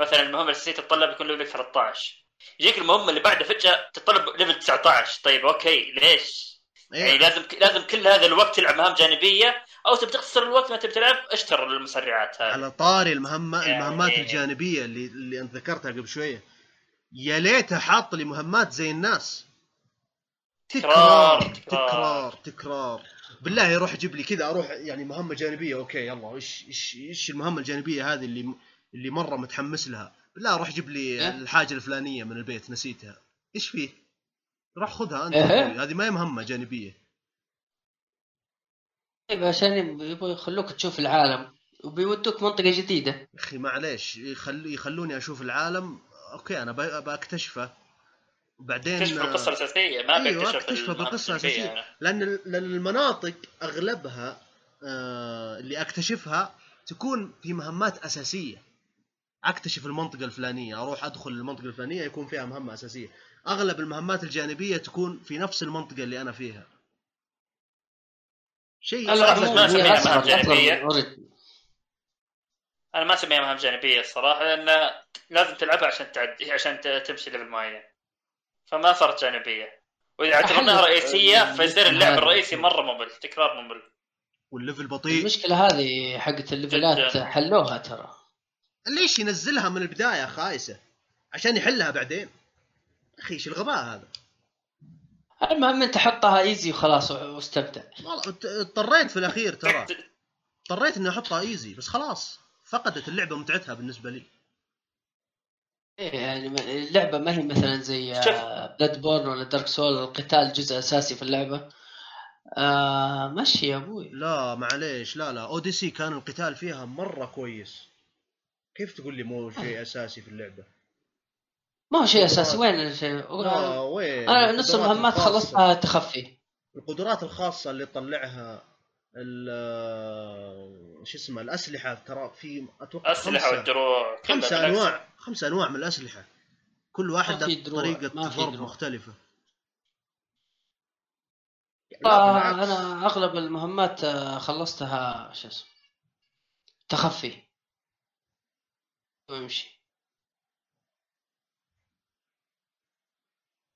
مثلا المهمة الأساسية تتطلب يكون level ك 13 يجيك المهمة اللي بعدها فجأة تتطلب level 19 طيب okay ليش؟ يعني إيه. لازم لازم كل هذا الوقت تلعب مهام جانبية أو تبي تخسر الوقت ما تبي تلعب اشتر المسرعات هذه. على طاري المهمة يعني- المهمات الجانبية اللي اللي أنت ذكرتها قبل شوية. يا ليتها حاط لي مهمات زي الناس. تكرار، تكرار تكرار. تكرار بالله يروح يجيب لي كذا أروح يعني مهمة جانبية أوكي يلا إيش إيش إيش المهمة الجانبية هذه اللي اللي مرة متحمس لها؟ بالله روح جيب لي إيه؟ الحاجة الفلانية من البيت نسيتها. إيش فيه؟ روح خذها أنت إيه؟ هذه ما هي مهمة جانبية. طيب عشان يبغوا يخلوك تشوف العالم وبيودوك منطقة جديدة. يا أخي معليش يخل... يخلوني أشوف العالم أوكي أنا ب- بكتشفه وبعدين تكتشف القصة الأساسية ما أكتشفه المهام بالقصة الأساسية. لأن لأن المناطق أغلبها آه اللي أكتشفها تكون في مهمات أساسية. أكتشف المنطقة الفلانية أروح أدخل المنطقة الفلانية يكون فيها مهمة أساسية. أغلب المهمات الجانبية تكون في نفس المنطقة اللي أنا فيها. شيء مو ما اصغر مهام Origin. أنا ما اسميها مهام جانبية الصراحة لأن لازم تلعبها عشان تعدي عشان تمشي level معين. فما صارت جانبية. وإذا اعتبرناها رئيسية فيصير اللعب. الرئيسي مرة ممل تكرار ممل. وال level بطيء. المشكلة هذه حقت الليفلات. حلوها ترى. ليش ينزلها من البداية خايسة؟ عشان يحلها بعدين. أخي إيش الغباء هذا؟ المهم أنت حطها easy وخلاص واستمتع. والله اضط- اضطريت في الأخير ترى. اضطريت إني أحطها easy بس خلاص فقدت اللعبة متعتها بالنسبة لي. إيه يعني اللعبة ما هي مثلا زي. Bloodborne ولا Dark Souls القتال جزء أساسي في اللعبة. آه مشي يا أبوي. لا معليش لا لا Odyssey كان القتال فيها مرة كويس. كيف تقول لي مو شيء أساسي في اللعبة؟ ما هو شيء أساسي. وين الشيء وين؟ أنا نص المهمات خلصتها تخفي. القدرات الخاصة اللي تطلعها ال- شو اسمه الأسلحة ترى في أتوقع أسلحة والدروع بالعكس. أنواع خمسة أنواع من الأسلحة. كل دروع، طريقه ضرب. مختلفة. آه. أنا أغلب المهمات آه، خلصتها شو اسمه تخفي. ويمشي.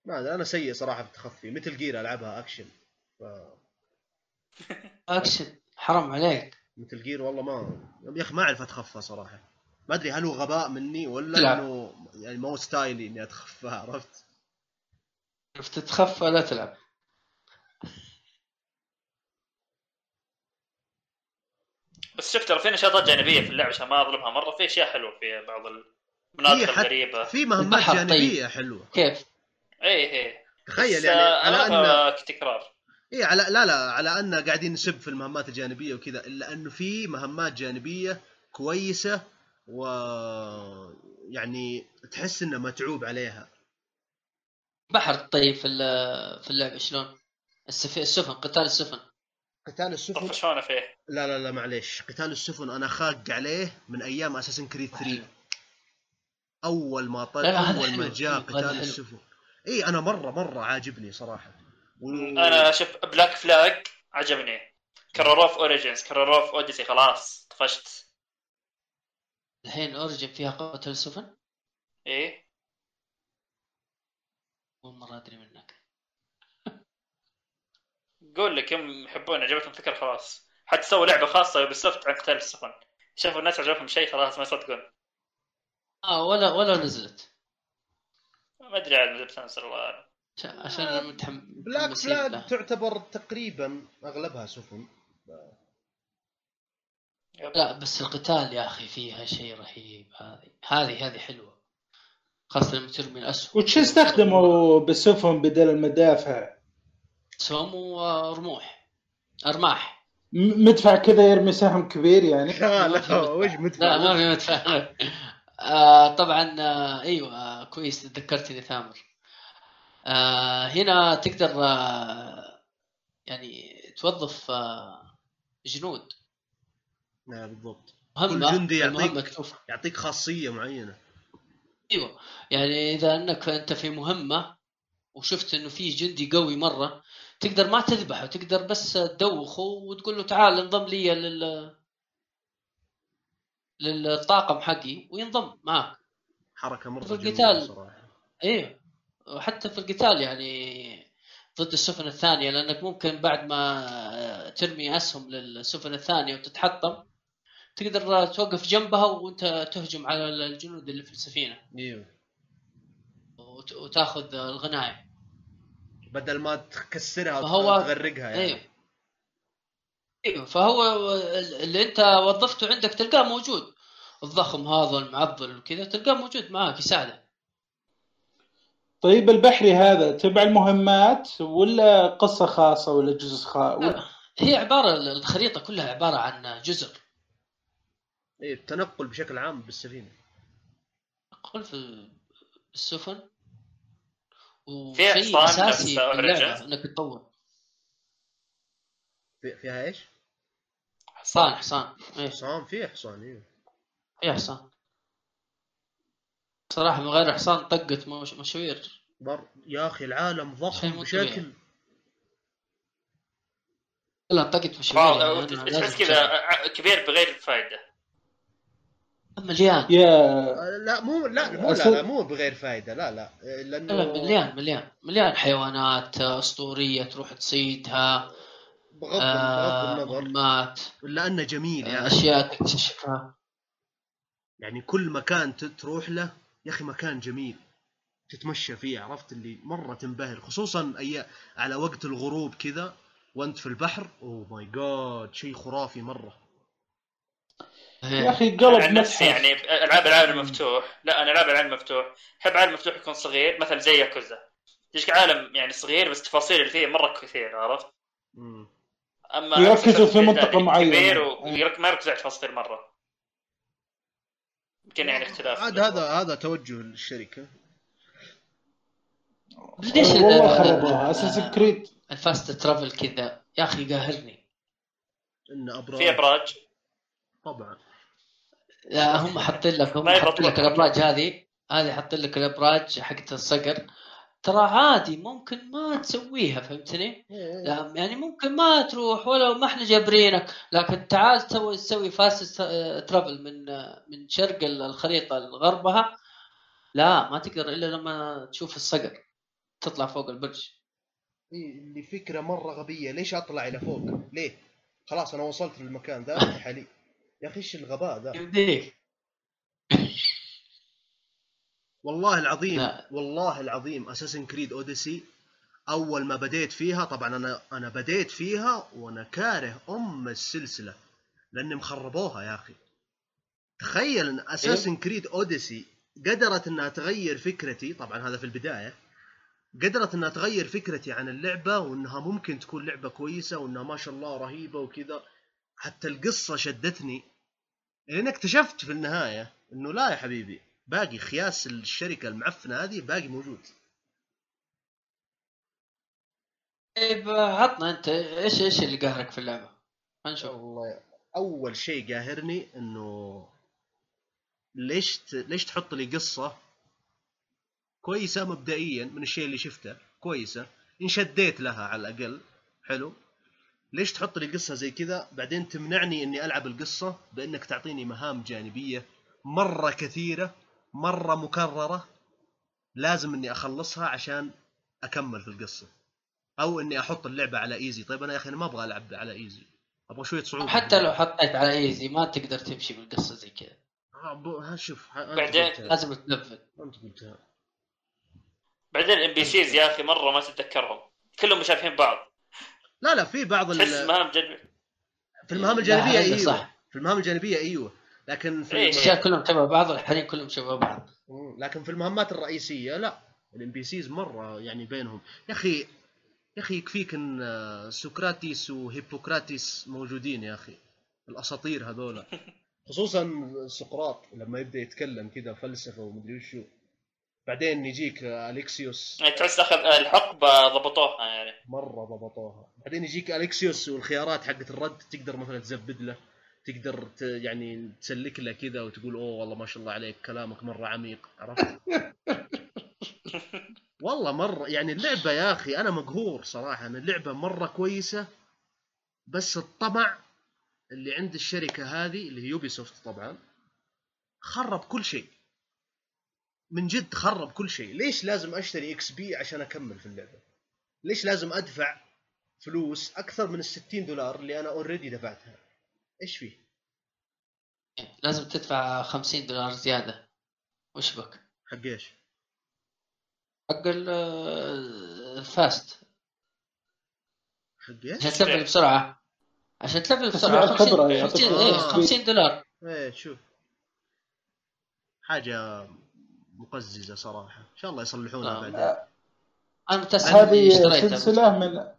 ما أنا سيء صراحة في التخفي Metal Gear ألعبها أكشن. ف... أكشن حرام عليك. Metal Gear والله ما يا أخي ما أعرف أتخفى صراحة. ما أدري هل هو غباء مني ولا تلعب. إنه يعني ما هو style ي إني أتخفى عرفت؟ عرفت تتخفى لا تلعب. بس شفت ترى في نشاطات جانبية في اللعبه عشان ما أظلمها. مرة في أشياء حلوة في بعض المناطق الغريبة. في مهمات طيب. جانبية حلوة. كيف؟ اي اي تخيل يعني آه، على ان تكرار. اي على لا لا على أن قاعدين نسب في المهمات الجانبية وكذا إلا أنه في مهمات جانبية كويسة و يعني تحس إنه متعوب عليها. بحر طيب في ال- في اللعبه شلون؟ السف... السفن قتال السفن. قتال السفن؟ طفشونا فيه؟ لا لا لا معليش. قتال السفن أنا خاق عليه من أيام Assassin's Creed 3 أول ما طلع لا، لا، هذا أول ما جاء قتال. السفن. اي أنا مره مرة عاجبني صراحة. و... أنا شوف Black Flag عجبني. كرروه في Origins كرروه في Odyssey خلاص طفشت. الحين اوريجن فيها قتل السفن؟ إيه. اول مره أدري منك. قول لك يوم يحبون عجبتهم فكرة خلاص. حتى سووا لعبة خاصة يوبي سوفت عن قتال السفن. شافوا الناس عجبهم شيء خلاص ما يصدقون آه ولا ولا نزلت. ما أدري عاد متى بتنزل الله اعلم عشان عشان أنا متحم... Black Flag. تعتبر تقريبا أغلبها سفن. لا بس القتال يا أخي فيها شيء رهيب. هذه هذه هذه حلوة. خاصة لما ترمي الاسهم وش استخدموا بالسفن بدل المدافع؟ سهم ورموح. أرماح. مدفع كذا يرمي سهم كبير يعني؟ لا ما في لا مدفع. وش لا مدفع ما في مدفع. آه طبعا آه أيوه آه كويس ذكرتني ثامر. آه هنا تقدر آه يعني توظف آه جنود. لا بالضبط. مهمة كل جندي يعطيك- يعطيك خاصية معينة. أيوه. يعني إذا أنك أنت في مهمة وشفت إنه في جندي قوي مرة تقدر ما تذبحه تقدر بس تدوخه وتقول له تعال انضم لي لل للطاقم حقي وينضم معك. حركة مره في القتال. صراحة. أيوه وحتى في القتال يعني ضد السفن الثانية لأنك ممكن بعد ما ترمي أسهم للسفن الثانية وتتحطم تقدر توقف جنبها وأنت تهجم على الجنود اللي في السفينة. أيوه وت- وتأخذ الغنايم بدل ما تكسرها فهو- وتغرقها يعني. أيوه أيوه فهو اللي أنت وظفته عندك تلقاه موجود. الضخم هذا المعضل وكذا تلقاه موجود معاك يساعدك. طيب البحري هذا تبع المهمات ولا قصة خاصة ولا جزء خاص؟ لا، هي عبارة الخريطة كلها عبارة عن جزر إيه التنقل بشكل عام بالسفينة. قل في السفن في وشيء حصان أساسي في؟ إنك تطور. في فيها إيش؟ حصان حصان. إيه. حصان فيها حصان أيوه في حصان صراحة من غير حصان طقت مش- مشاوير. بر... يا أخي العالم ضخم بشكل لا طقت يعني أنا تحس كذا كبير بغير فائده مليان. يا آه، لا مو لا مو لا, لا مو بغير فائده لا لا آه، لأنه لا مليان مليان مليان حيوانات أسطورية تروح تصيدها بغض بغض آه النظر. مهمات الا انه جميل يا آه اشياء تكتشفها يعني كل مكان تروح له يا أخي مكان جميل تتمشى فيه عرفت اللي مرة تنبهر خصوصا أي على وقت الغروب كذا وأنت في البحر. اوه ماي جاد شيء خرافي مرة. يا أخي قلب عن نفسي يعني العاب العالم المفتوح. لا أنا العاب العالم المفتوح. أحب عالم مفتوح يكون صغير مثلا زي ياكوزا. يجيك عالم يعني صغير بس التفاصيل اللي فيه مرة كثير عرفت. أما يركزوا في هذه معينة. كبير وما يركزوا على التفاصيل مرة. يمكن يعني اختلاف. عاد هذا هذا توجه الشركة. ليش والله ال- خربوها. اساسن كريد ال fast travel كذا. يا أخي قاهرني إن أبراج. في أبراج؟ طبعا. لا هم حاطين لك هم. حاطين لك الأبراج هذه. هذه حاطين لك الأبراج حقت الصقر. ترى عادي ممكن ما تسويها فهمتني؟ لا يعني ممكن ما تروح ولو ما إحنا جابرينك لكن تعال تسوي تسوي fast travel من من شرق الخريطة لغربها لا ما تقدر إلا لما تشوف الصقر تطلع فوق البرج. إيه، اللي فكرة مرة غبية. ليش أطلع إلى فوق؟ ليه؟ خلاص أنا وصلت للمكان ذا علي يا أخي إيش الغباء ذا؟ يمديك والله العظيم لا. والله العظيم اساسن كريد اوديسي أول ما بديت فيها طبعا أنا أنا بديت فيها وأنا كاره أم السلسلة لأني مخربوها يا أخي. تخيل إن اساسن كريد اوديسي قدرت إنها تغير فكرتي طبعا هذا في البداية قدرت إنها تغير فكرتي عن اللعبة وإنها ممكن تكون لعبة كويسة وإنها ما شاء الله رهيبة وكذا. حتى القصة شدتني لأن اكتشفت في النهاية إنه لا يا حبيبي باقي خياس الشركة المعفنة هذه باقي موجود. طيب عطنا أنت إيش إيش اللي قهرك في اللعبة؟ نشوف. والله أول شيء قاهرني إنه ليش ت... ليش تحط لي قصة كويسة مبدئيا من الشيء اللي شفته كويسة انشديت لها على الأقل حلو. ليش تحط لي قصة زي كذا؟ بعدين تمنعني إني ألعب القصة بأنك تعطيني مهام جانبية مرة كثيرة مرة مكررة لازم إني أخلصها عشان أكمل في القصة. أو إني أحط اللعبة على easy. طيب أنا يا أخي أنا ما أبغى ألعب على easy. أبغى شوية صعوبة حتى لو حطيت على easy ما تقدر تمشي بالقصة زي كذا. آه، ها شوف بعدين. لازم تلفل أنت قلتها. بعدين ال NPCs يا أخي مرة ما تتذكرهم. كلهم شايفين بعض. لا لا في بعض تحس مهام جد في المهام هذا أيوه. صح. في المهام الجانبية أيوه. لكن في إيه. الأشياء كلهم شبه بعض والحريم كلهم شبه بعض. لكن في المهمات الرئيسية لا ال NPCs مرة يعني بينهم. يا أخي يا أخي يكفيك إن آه، سقراطيس وهيبوكراتيس موجودين يا أخي الأساطير هذولا. خصوصا سقراط لما يبدأ يتكلم كذا فلسفه ومدري وشو. بعدين يجيك آه، أليكسيوس. يعني تحس أخذ الحقبة ضبطوها يعني. مرة ضبطوها. بعدين يجيك أليكسيوس والخيارات حقت الرد تقدر مثلا تزبد له. تقدر ت... يعني تسلك له كذا وتقول أوه والله ما شاء الله عليك كلامك مرة عميق. عرفت؟ والله مرة يعني اللعبة يا أخي أنا مقهور صراحة. ان اللعبة مرة كويسة بس الطمع اللي عند الشركة هذه اللي هي يوبي سوفت طبعا خرب كل شيء. من جد خرب كل شيء. ليش لازم أشتري XP عشان أكمل في اللعبة؟ ليش لازم أدفع فلوس أكثر من ال 60 دولار اللي أنا already دفعتها؟ إيش فيه؟ لازم تدفع 50 دولار زيادة. وش بك؟ حق إيش؟ حق ال- ال fast. حق إيش؟ عشان تلفل بسرعة. عشان تلفل بسرعة 50 الخبرة يعطيك 50 إيه، آه. 50 دولار. إيه شوف. حاجة مقززة صراحة. إن شاء الله يصلحونها آه. بعدين. أنا متأسف هذه اشتريتها سلسلة من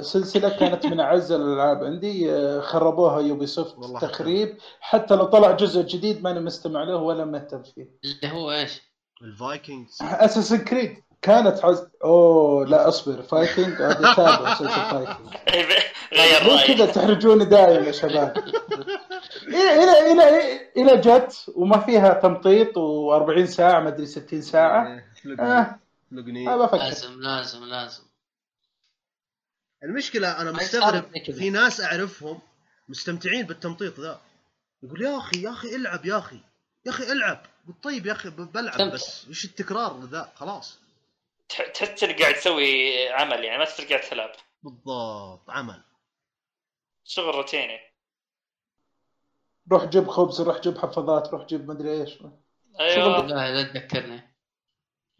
سلسلة كانت من أعز الألعاب عندي. خربوها يوبي سوفت تخريب. حتى لو طلع جزء جديد ماني مستمع له ولا مهتم فيه. اللي هو إيش؟ ال Vikings. اساسن كريد كانت عز... أوه لا أصبر. فايكنج هذا تابع مسلسل فايكنج غير رايي كذا تحرجوني دايم يا شباب. إلى إلى إلى إلى جت وما فيها تمطيط و40 ساعة ما أدري 60 ساعة. إيه، آه. بفكر. لازم لازم لازم. المشكلة أنا مستغرب. في ناس أعرفهم مستمتعين بالتمطيط ذا. يقول يا أخي يا أخي إلعب يا أخي يا أخي إلعب. قلت طيب يا أخي بلعب. بس وش التكرار ذا؟ خلاص. تح- تحس انك قاعد تسوي عمل يعني ما تحس قاعد تلعب. بالضبط عمل. شغل روتيني. روح جيب خبز روح جيب حفاضات روح جيب مدري إيش. أيوه. لا لا تذكرني.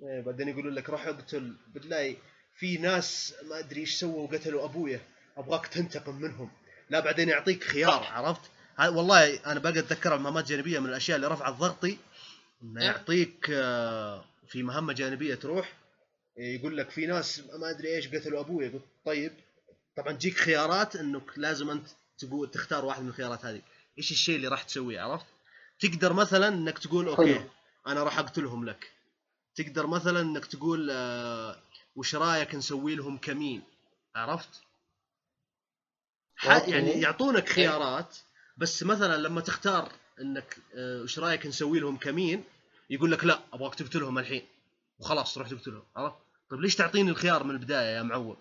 إيه بعدين يقولوا لك روح اقتل. بتلاقي في ناس ما أدري إيش سووا وقتلوا ابويا أبغاك تنتقم منهم. لا بعدين يعطيك خيار عرفت؟ والله أنا باقي اتذكرها مهمات جانبية من الأشياء اللي رفعت ضغطي. إنه إيه. يعطيك آه، في مهمة جانبية تروح إيه، يقول لك في ناس ما أدري إيش قتلوا ابويا قلت طيب طبعا تجيك خيارات إنك لازم أنت تقول تختار واحد من الخيارات هذه. إيش الشيء اللي راح تسويه عرفت؟ تقدر مثلا إنك تقول okay. أنا راح أقتلهم لك. تقدر مثلا إنك تقول آه وش رايك نسوي لهم كمين؟ عرفت؟ ح- okay. يعني يعطونك خيارات بس مثلا لما تختار إنك آه وش رايك نسوي لهم كمين؟ يقول لك لا أبغاك تقتلهم الحين. وخلاص تروح تقتلهم عرفت؟ طيب ليش تعطيني الخيار من البداية يا معوق؟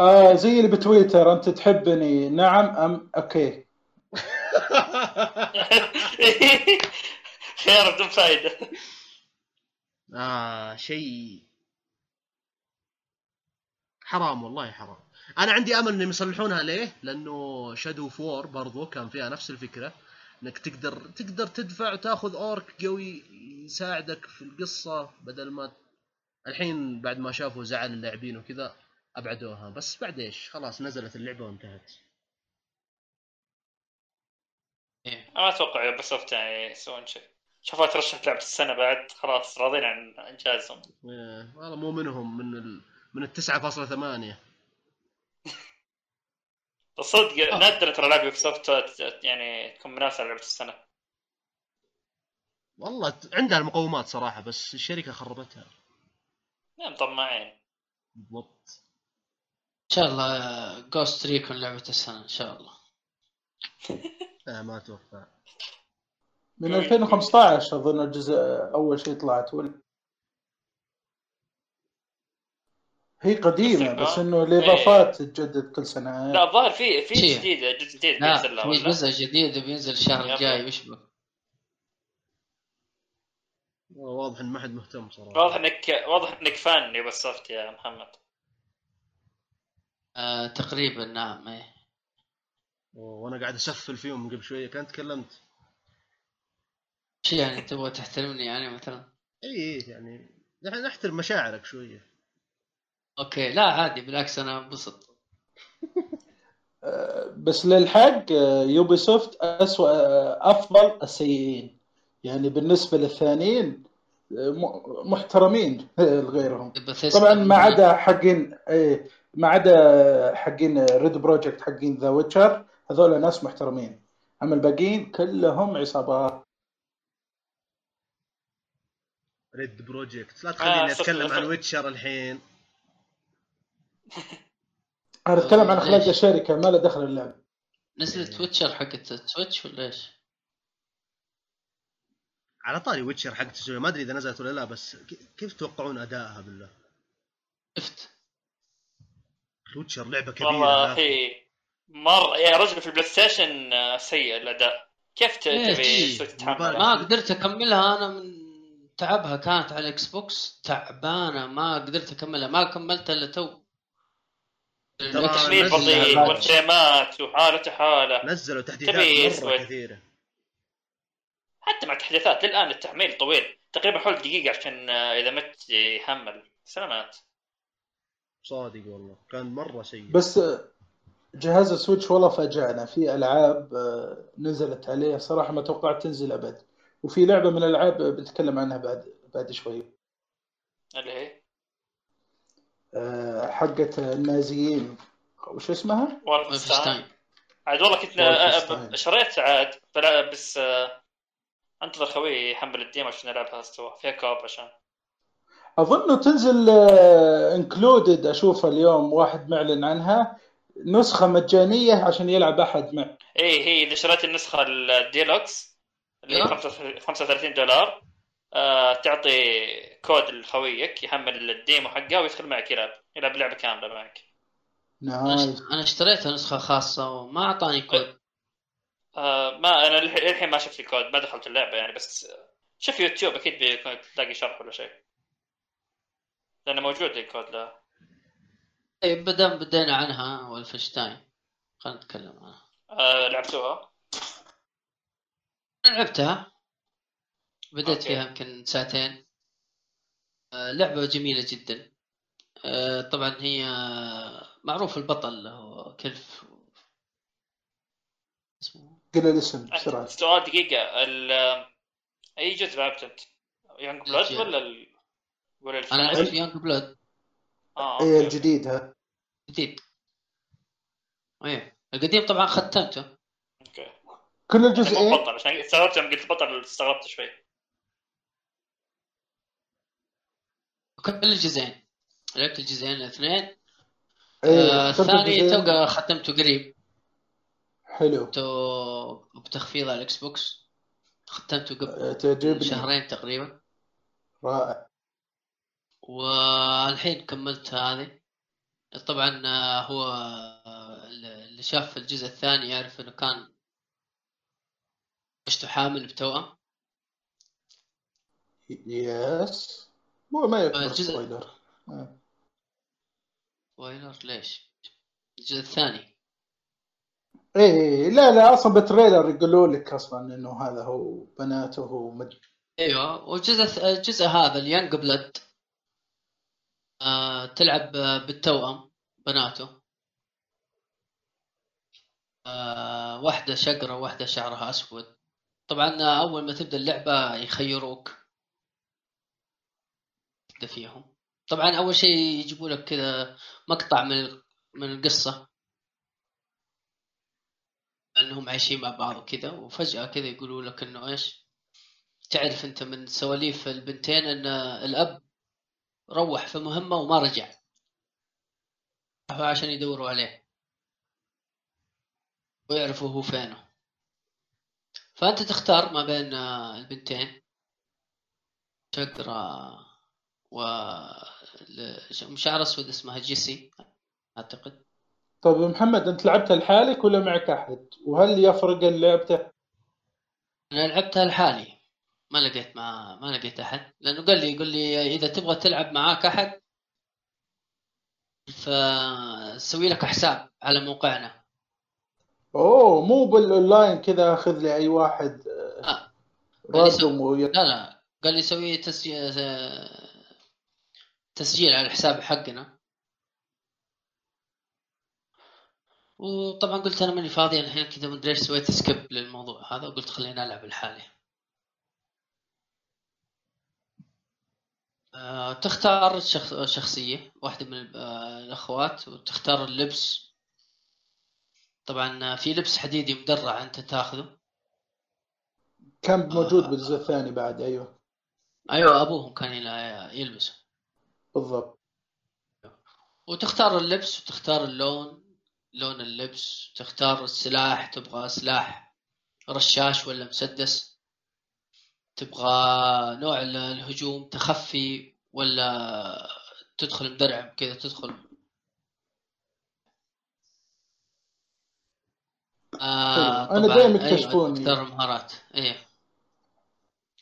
آه زي اللي بتويتر أنت تحبني نعم أم okay. خيار بدون فائده آه شيء حرام والله حرام. أنا عندي أمل إنهم يصلحونها ليه؟ لأنه شادو أوف وور برضو كان فيها نفس الفكرة إنك تقدر تقدر تدفع وتاخذ orc قوي يساعدك في القصة بدل ما الحين بعد ما شافوا زعل اللاعبين وكذا أبعدوها. بس بعد إيش؟ خلاص نزلت اللعبة وانتهت. إيه. ما أتوقع يوبيسوفت يعني يسوون شيء. شوفوا ترشح لعبة السنة بعد خلاص راضين عن إنجازهم. إيه، والله مو منهم من ال... من التسعة فاصلة ثمانية. الصدق آه. نادر ترى لعبه يوبيسوفت يعني تكون منافسه لعبه السنة. والله عندها المقومات صراحة بس الشركة خربتها. يعني مطمعين. بالضبط. إن شاء الله جوست ريكون لعبة السنة إن شاء الله. لا ما أتوقع. من جوين- 2015 أظن الجزء أول شيء طلعت. ولا هي قديمة بس- بس إنه الإضافات تتجدد كل سنة. لا الظاهر في في شيء. جديد جزء جديد لا بينزل في؟ جزء جديد بينزل الشهر. الجاي ويشبه واضح ان ما حد مهتم صراحة. واضح انك واضح إنك fan Ubisoft يا محمد. آه تقريبا نعم إيه. وأنا قاعد أسفل فيهم قبل شوية. كان تكلمت. شو يعني تبغى تحترمني يعني مثلا؟ اي إي، يعني نحن نحترم مشاعرك شوية. okay لا عادي بالعكس أنا انبسط بس للحق Ubisoft اسوء أفضل السيئين. يعني بالنسبة للثانيين محترمين لغيرهم. طبعا ما عدا حقين إيه ما عدا حقين Red Projekt حقين The Witcher هذول ناس محترمين. أما الباقيين كلهم عصابات. Red Projekt لا تخليني أتكلم صفر. عن Witcher الحين. أنا اتكلم عن اخلاق ليش؟ الشركة ما له دخل اللعب نزلت The Witcher حقت Switch ولا إيش؟ على طاري Witcher حق Switch ما أدري إذا نزلت ولا لا بس كيف تتوقعون أدائها بالله؟ شفت Witcher لعبة كبيرة والله. هي مره يا رجل في ال PlayStation آه، سيء الأداء كيف ت- إيه، تبي إيه. تتحمل. ما قدرت أكملها أنا من تعبها كانت على ال Xbox تعبانة ما قدرت أكملها ما كملتها إلا تو نزل بطيء والفريمات وحالة حالة. نزلوا تحديثات مرة. كثيرة. حتى مع التحديثات للآن التحميل طويل. تقريبا حول دقيقة عشان آه، إذا مت يحمل. سلامات. صادق والله. كان مرة سيء. بس جهاز السويتش والله فاجأنا في ألعاب آه، نزلت عليه. صراحة ما توقعت تنزل أبد. وفي لعبة من الألعاب بنتكلم عنها بعد بعد شوي. اللي هي؟ آه، حقت النازيين. وش اسمها؟ Wolfenstein Wolfenstein عاد والله كنت Wolfenstein. آه، شريت عاد بلا- بس آه، انتظر خوي يحمل ال demo عشان نلعبها سوا فيها co-op عشان. اظنه تنزل included أشوفها اليوم واحد معلن عنها. نسخة مجانية عشان يلعب أحد مع اي إيه، هي اذا شريت النسخة الديلوكس اللي هي أيوه. 35 دولار. آه تعطي كود لخويك يحمل ال demo حقه ويدخل معك يلعب يلعب لعبة كاملة معك. nice أنا اشتريتها نسخة خاصة وما أعطاني كود. آه ما أنا الح- الحين ما شفت الكود ما دخلت اللعبة يعني بس شوف يوتيوب أكيد بيكون تلاقي شرح ولا شيء. لأنه موجود الكود له طيب بدل بدينا عنها Wolfenstein خلينا نتكلم عنها. آه لعبتوها؟ لعبتها. بديت okay. فيها يمكن ساعتين. آه، لعبة جميلة جدا. آه، طبعا هي معروف البطل هو كلف اسمه؟ قل الاسم بسرعة. سؤال دقيقه ال- آه، أي جزء لعبت أنت؟ Youngblood. ولا ال... ولا أنا؟ لعبت يانج بلاد آه إيه الجديد. ها جديد. إيه القديم طبعا ختمته. okay. كل الجزئين بطل عشان استغربت يوم قلت بطل استغربت شوي. كل الجزئين. لعبت الجزئين الاثنين. إيه آه الثاني. توقع ختمته قريب. حلو. تو بتخفيض على ال Xbox ختمته قبل آه، تعجبني. شهرين تقريبا. رائع. والحين كملت هذه. طبعا آه، هو اللي شاف الجزء الثاني يعرف إنه كان مرته حامل بتوأم. yes مو ما يعتبر الجزء- spoiler. spoiler ليش؟ الجزء الثاني إيه لا لا أصلا بال trailer يقولوا لك أصلا انه هذا هو بناته هو مد... أيوه والجزء الجزء هذا اليانج بلد آه تلعب بالتوأم بناته آه واحدة شقرة واحدة شعرها أسود طبعا أول ما تبدأ اللعبة يخيروك تبدأ فيهم. طبعا أول شيء يجيبوا لك كذا مقطع من من القصة. أنهم عايشين مع بعض وكذا وفجأة كذا يقولوا لك إنه إيش؟ تعرف أنت من سواليف البنتين أن الأب روح في مهمة وما رجع. عشان يدوروا عليه. ويعرفوا هو فينه. فأنت تختار ما بين البنتين. تقرأ و ل- شعر أسود اسمها جيسي أعتقد. طيب محمد أنت لعبتها لحالك ولا معك أحد؟ وهل يفرق لعبته؟ أنا لعبتها لحالي. ما لقيت ما ما لقيت أحد. لأنه قال لي يقول لي إذا تبغى تلعب معاك أحد فسوي لك حساب على موقعنا. أوه مو بالأونلاين كذا أخذ لي أي واحد آه. random وي... لا لا. قال لي سوي تسجيل تسجيل على الحساب حقنا. وطبعا قلت أنا ماني فاضي الحين كذا مدري إيش سويت skip للموضوع هذا وقلت خليني ألعب لحالي. آه، تختار شخص شخصية واحدة من آه، الأخوات وتختار اللبس. طبعا في لبس حديدي مدرع أنت تاخذه. كان موجود آه. بالجزء الثاني بعد أيوه. أيوة أبوهم كان يلبسه. بالضبط وتختار اللبس وتختار اللون لون اللبس تختار السلاح تبغى سلاح رشاش ولا مسدس تبغى نوع ال- الهجوم تخفي ولا تدخل مدرعم كذا تدخل آه. أنا طبعاً، دايم أيوة، يكتشفوني. تختار المهارات إيه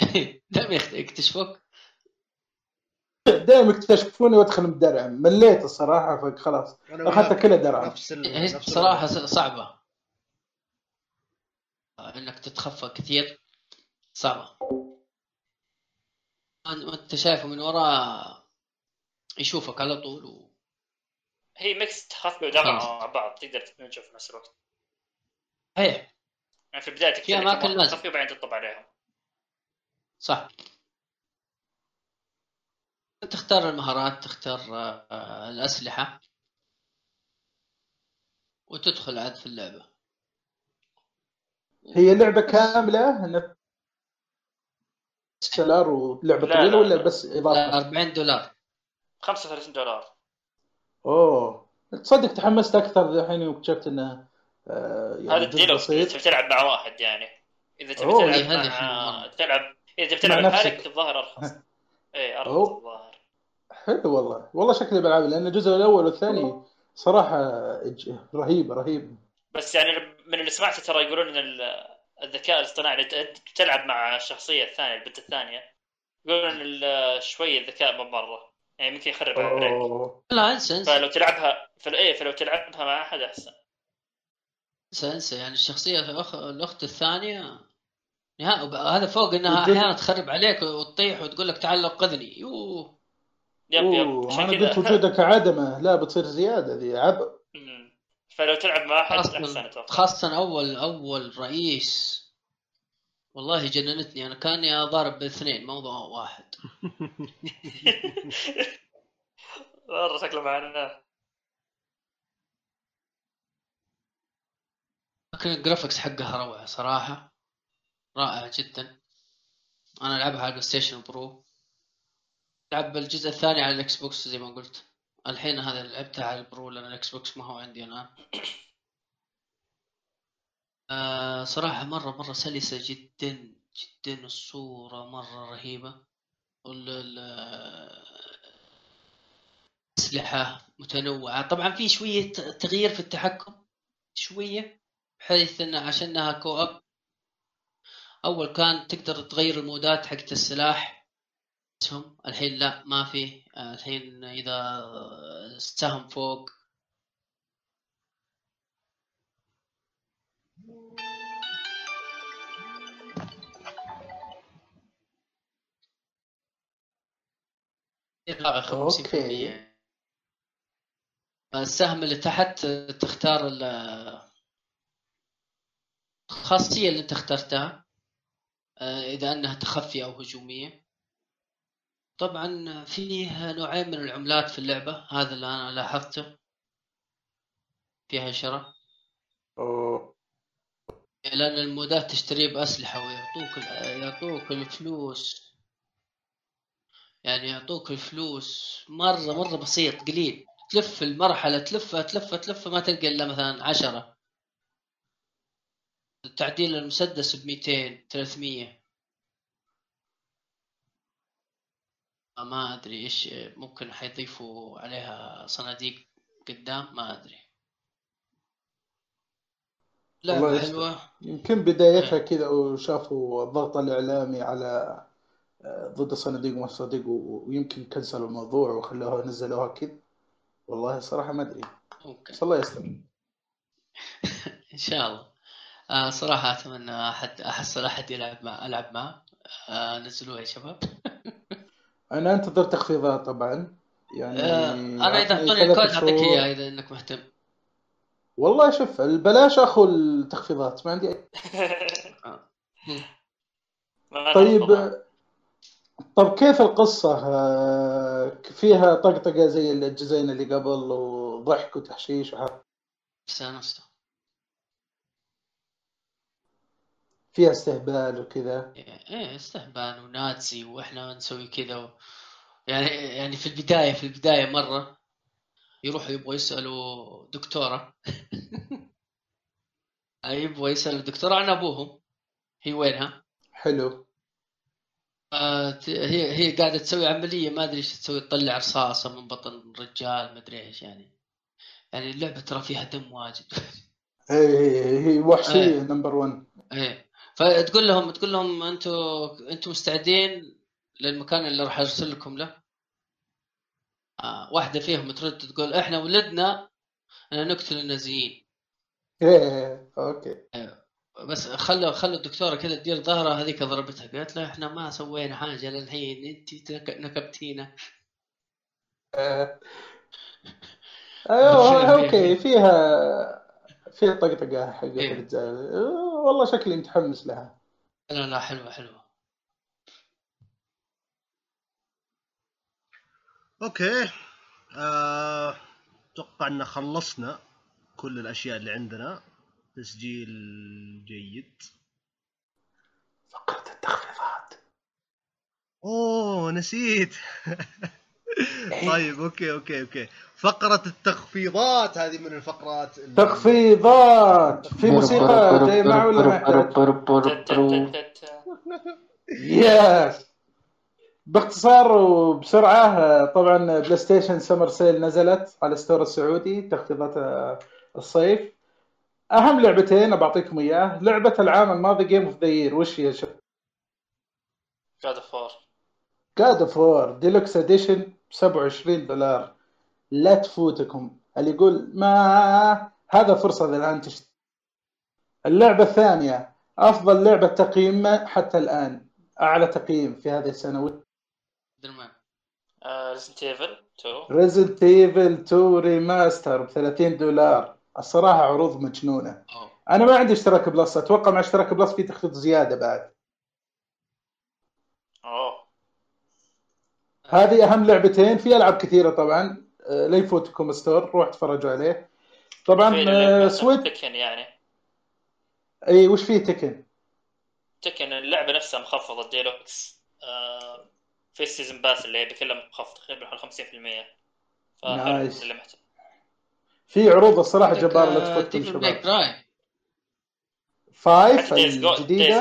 يخت- يكتشفوك دائما يكتشفوني وأدخل مدرعم مليت الصراحة فخلاص اخذتها كلها درعم نفس. هي. صعبة إنك تتخفى كثير صعبة أن- وأنت شايفه من وراء يشوفك على طول و... هي ميكس تخفي ودرع خلاص. مع بعض تقدر تنشوف في نفس الوقت إيه يعني في البداية في أماكن لك لازم. تخفي وبعدين تطب عليهم صح تختار المهارات تختار آه، الأسلحة. وتدخل عاد في اللعبة. هي لعبة كاملة؟ نفس دولار ولعبه لا، طويلة لا، ولا لا. بس إضافة؟ 40 دولار. 35 دولار. أوه. تصدق تحمست أكثر الحين يوم اكتشفت إنه آه، يعني هذا الديلو تبي تلعب مع واحد يعني. إذا تبي تلعب مع. تلعب إذا تبي تلعب الظاهر أرخص. اي أرخص. الظاهر حلو والله. والله شكلي بلعب لأن الجزء الأول والثاني صراحة رهيب رهيب. بس يعني من اللي سمعته ترى يقولون إن ال- الذكاء الاصطناعي اللي تلعب مع الشخصية الثانية البنت الثانية يقولون إن ال- شوي الذكاء مو مرة. يعني ممكن يخرب عليك. لا إنسى إنسى. فلو تلعبها فلو إيه فلو تلعبها مع أحد أحسن. إنسى إنسى. يعني الشخصية الأخ... الأخت الثانية نهائي. وب- هذا فوق إنها أحيانا تخرب عليك وتطيح وتقول لك تعال انقذني يوه. يب يب. عشان كذا. قلت وجودك عدمه. لا بتصير زيادة ذي. عبء. فلو تلعب مع أحد أحسن خاصة أتوقع. خاصة أول أول رئيس. والله جننتني. أنا كاني اضارب باثنين موضوع واحد. مره شكله معنا. لكن ال graphics حقها روعة صراحة. رائع جدا. أنا ألعبها على ال PlayStation Pro لعب الجزء الثاني على ال Xbox زي ما قلت. الحين هذا لعبتها على ال Pro لأن ال Xbox ما هو عندي الآن. آه صراحة مرة مرة سلسة جدا جدا الصورة مرة رهيبة. وال ال- أسلحة متنوعة. طبعا في شوية تغيير في التحكم. شوية بحيث انه عشانها كو اب أول كان تقدر تغير المودات حقت السلاح. اسهم الحين لا ما في. الحين إذا السهم فوق. يطلع 50% أوكي. السهم اللي تحت تختار ال- الخاصية اللي أنت اخترتها آه، إذا أنها تخفي أو هجومية. طبعا فيه نوعين من العملات في اللعبة هذا اللي أنا لاحظته. فيها أوه. لأن المودات تشتريه بأسلحة ويعطوك يعطوك الفلوس. يعني يعطوك الفلوس مرة مرة بسيط قليل. تلف المرحلة تلفها تلفها تلفها ما تلقى إلا مثلا عشرة. تعديل المسدس ب 200 300 ما أدري إيش ممكن حيضيفوا عليها صناديق قدام ما أدري. لعبة يستر. حلوة. يمكن بدايتها كذا وشافوا الضغط الإعلامي على آه، ضد الصناديق وما الصناديق و- ويمكن كنسلوا الموضوع وخلوها نزلوها كذا. والله صراحة ما أدري. ممكن. بس الله يستر. إن شاء الله. آه صراحة أتمنى أحد احصل أحد يلعب مع ألعب معه. آه نزلوها يا شباب. أنا أنتظر تخفيضات طبعا. يعني آه أنا إذا أعطوني الكود أعطيك. اياه إذا إنك مهتم. والله شوف البلاش أخو التخفيضات ما عندي أي ما طيب. طب كيف القصة؟ آه، فيها طقطقة زي الجزئين اللي قبل وضحك وتحشيش وح- استانست فيها استهبال وكذا. إيه استهبال وناتسي وإحنا نسوي كذا و... يعني يعني في البداية في البداية مرة يروحوا يبغوا يسألوا دكتورة. يبغوا يسألوا الدكتورة عن أبوهم. هي وينها؟ حلو. آه هي هي قاعدة تسوي عملية ما أدري إيش تسوي تطلع رصاصة من بطن رجال ما أدري إيش يعني. يعني اللعبة ترى فيها دم واجد. هي هي هي وحشية إيه. نمبر 1 إيه. فتقول لهم تقول لهم أنتم أنتم مستعدين للمكان اللي راح أرسل لكم له؟ آه واحدة فيهم ترد تقول إحنا ولدنا ان نقتل النازيين. إيه okay. بس خلوا خلوا الدكتورة كذا تدير ظهرها هذيك ضربتها. قالت له إحنا ما سوينا حاجة للحين أنت نك- نكبتينا. أيوه okay فيها فيها طقطقة حقت إيه. الرجال. والله شكلي متحمس لها. لا لا حلوة حلوة. أوكي. آه، أتوقع إن خلصنا كل الأشياء اللي عندنا. تسجيل جيد. فقرة التخفيضات. أوه نسيت. طيب okay okay okay. فقرة التخفيضات هذه من الفقرات اللي- تخفيضات. في موسيقى جاي معه ولا ما. Yes باختصار وبسرعة طبعا بلاي ستيشن summer sale نزلت على store السعودي تخفيضات آه، الصيف. أهم لعبتين بعطيكم إياه لعبة العام الماضي game of the year وش هي؟ شباب؟ God of War. God of War deluxe edition ب 27 دولار. لا تفوتكم. اللي يقول ما هذا فرصة الآن تشتري اللعبة الثانية. أفضل لعبة تقييم حتى الآن. أعلى تقييم في هذه السنة. Resident Evil 2 Resident Evil 2 remaster ب 30 دولار. الصراحة عروض مجنونة. أوه. أنا ما عندي اشتراك Plus. أتوقع مع اشتراك Plus في تخفيض زيادة بعد اوه هذه أهم لعبتين. في ألعاب كثيرة طبعا. آه، لا يفوتكم store. روح تفرجوا عليه. طبعا آه، سويت Tekken يعني. إي وش فيه Tekken؟ Tekken اللعبة نفسها مخفضة الديلوكس آه، في ال season pass اللي بكلها مخفض تقريبا حوالي 50% فحلو nice. في عروض الصراحة عندك، جبارة لا تفوتكم شباب. فايف حتى دايز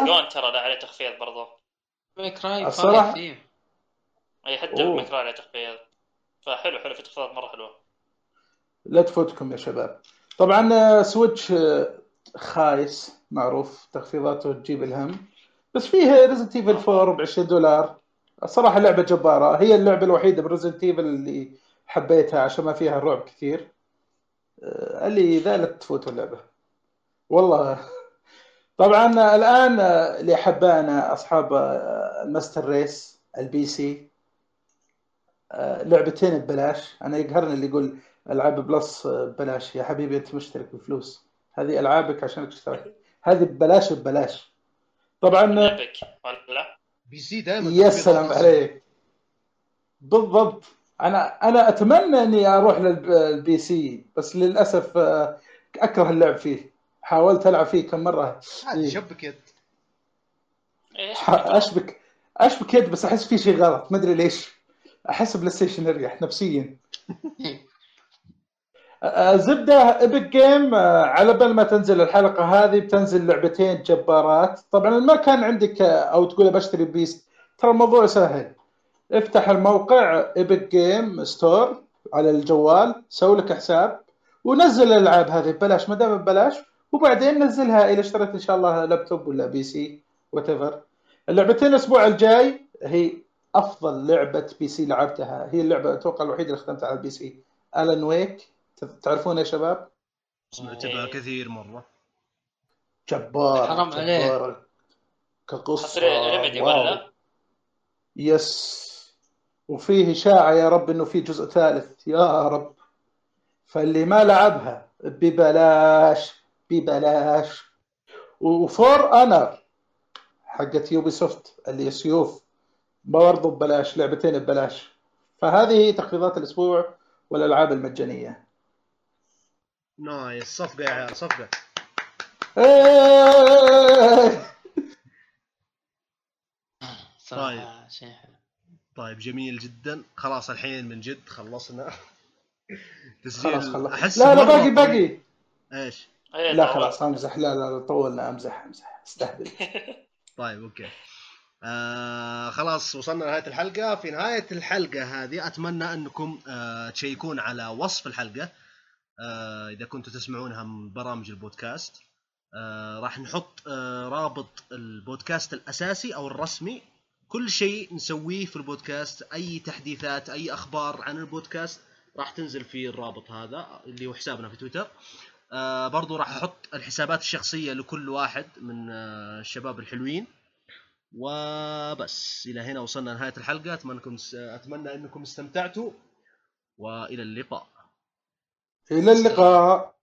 جون ترى لا عليه تخفيض فايف فيه أي حتى أوه. المكرا عليه تخفيض فحلو حلو في تخفيضات مرة حلوة. لا تفوتكم يا شباب. طبعا آه، سويتش آه، خايس معروف تخفيضاته تجيب الهم. بس فيه ريزنت ايفل 4 ب 20 دولار. الصراحة لعبة جبارة. هي اللعبة الوحيدة بريزنت ايفل اللي حبيتها عشان ما فيها رعب كثير. آه، اللي ذا لا تفوتوا اللعبة. والله. طبعا الآن آه، اللي حبانا أصحاب آه، ال master race ال PC. لعبتين ببلاش. أنا يقهرني اللي يقول ألعاب Plus ببلاش. يا حبيبي أنت مشترك بفلوس. هذه ألعابك عشان تشترك. هذه ببلاش ببلاش. طبعا Epic ولا؟ PC دائما يا سلام عليك. بالضبط. أنا أنا أتمنى إني أروح لل PC بس للأسف آه، أكره اللعب فيه. حاولت ألعب فيه كم مرة. عادي شبك يد. اشبك أشبك يد بس أحس في شيء غلط. ما أدري ليش. أحس بلاي ستيشن أريح نفسيا. آه، زبدة Epic Games على بال ما تنزل الحلقة هذه بتنزل لعبتين جبارات. طبعا ما كان عندك أو تقول بشتري بيست ترى الموضوع سهل. افتح الموقع Epic Games Store على الجوال سوي لك حساب ونزل الألعاب هذه. ببلاش ما دام ببلاش وبعدين نزلها اذا اشتريت إن شاء الله لابتوب ولا PC وات اللعبتين الأسبوع الجاي هي أفضل لعبة PC لعبتها. هي اللعبة أتوقع الوحيدة اللي ختمتها على ال PC Alan Wake تعرفونها يا شباب؟ سمعت بها كثير مرة. جبار حرام عليك. كقصة Remedy. ولا؟ Yes وفيه إشاعة يا رب إنه في جزء ثالث. يا رب. فاللي ما لعبها ببلاش ببلاش. و For Honor حقت Ubisoft اللي هي سيوف. برضه ببلاش لعبتين ببلاش. فهذه تخفيضات الأسبوع والألعاب المجانية. Nice. صفقة يا عيال صفقة. صراحة شيء حلو. طيب جميل جدا. خلاص الحين من جد خلصنا. تسجيل. خلاص خلاص أحس لا لا باقي. باقي. إيش؟ إيه، لا. خلاص أمزح. لا لا طولنا أمزح أمزح. استهبل. طيب okay. آه خلاص وصلنا لنهاية الحلقة. في نهاية الحلقة هذه أتمنى أنكم آه تشيك ون على وصف الحلقة. آه إذا كنتوا تسمعونها من برامج البودكاست. آه راح نحط آه رابط البودكاست الأساسي أو الرسمي. كل شيء نسويه في البودكاست أي تحديثات أي أخبار عن البودكاست راح تنزل في الرابط هذا اللي هو حسابنا في تويتر. آه برضو راح أحط الحسابات الشخصية لكل واحد من آه الشباب الحلوين. وبس. إلى هنا وصلنا لنهاية الحلقة. أتمنى أنكم أتمنى أنكم استمتعتوا. وإلى اللقاء. إلى اللقاء.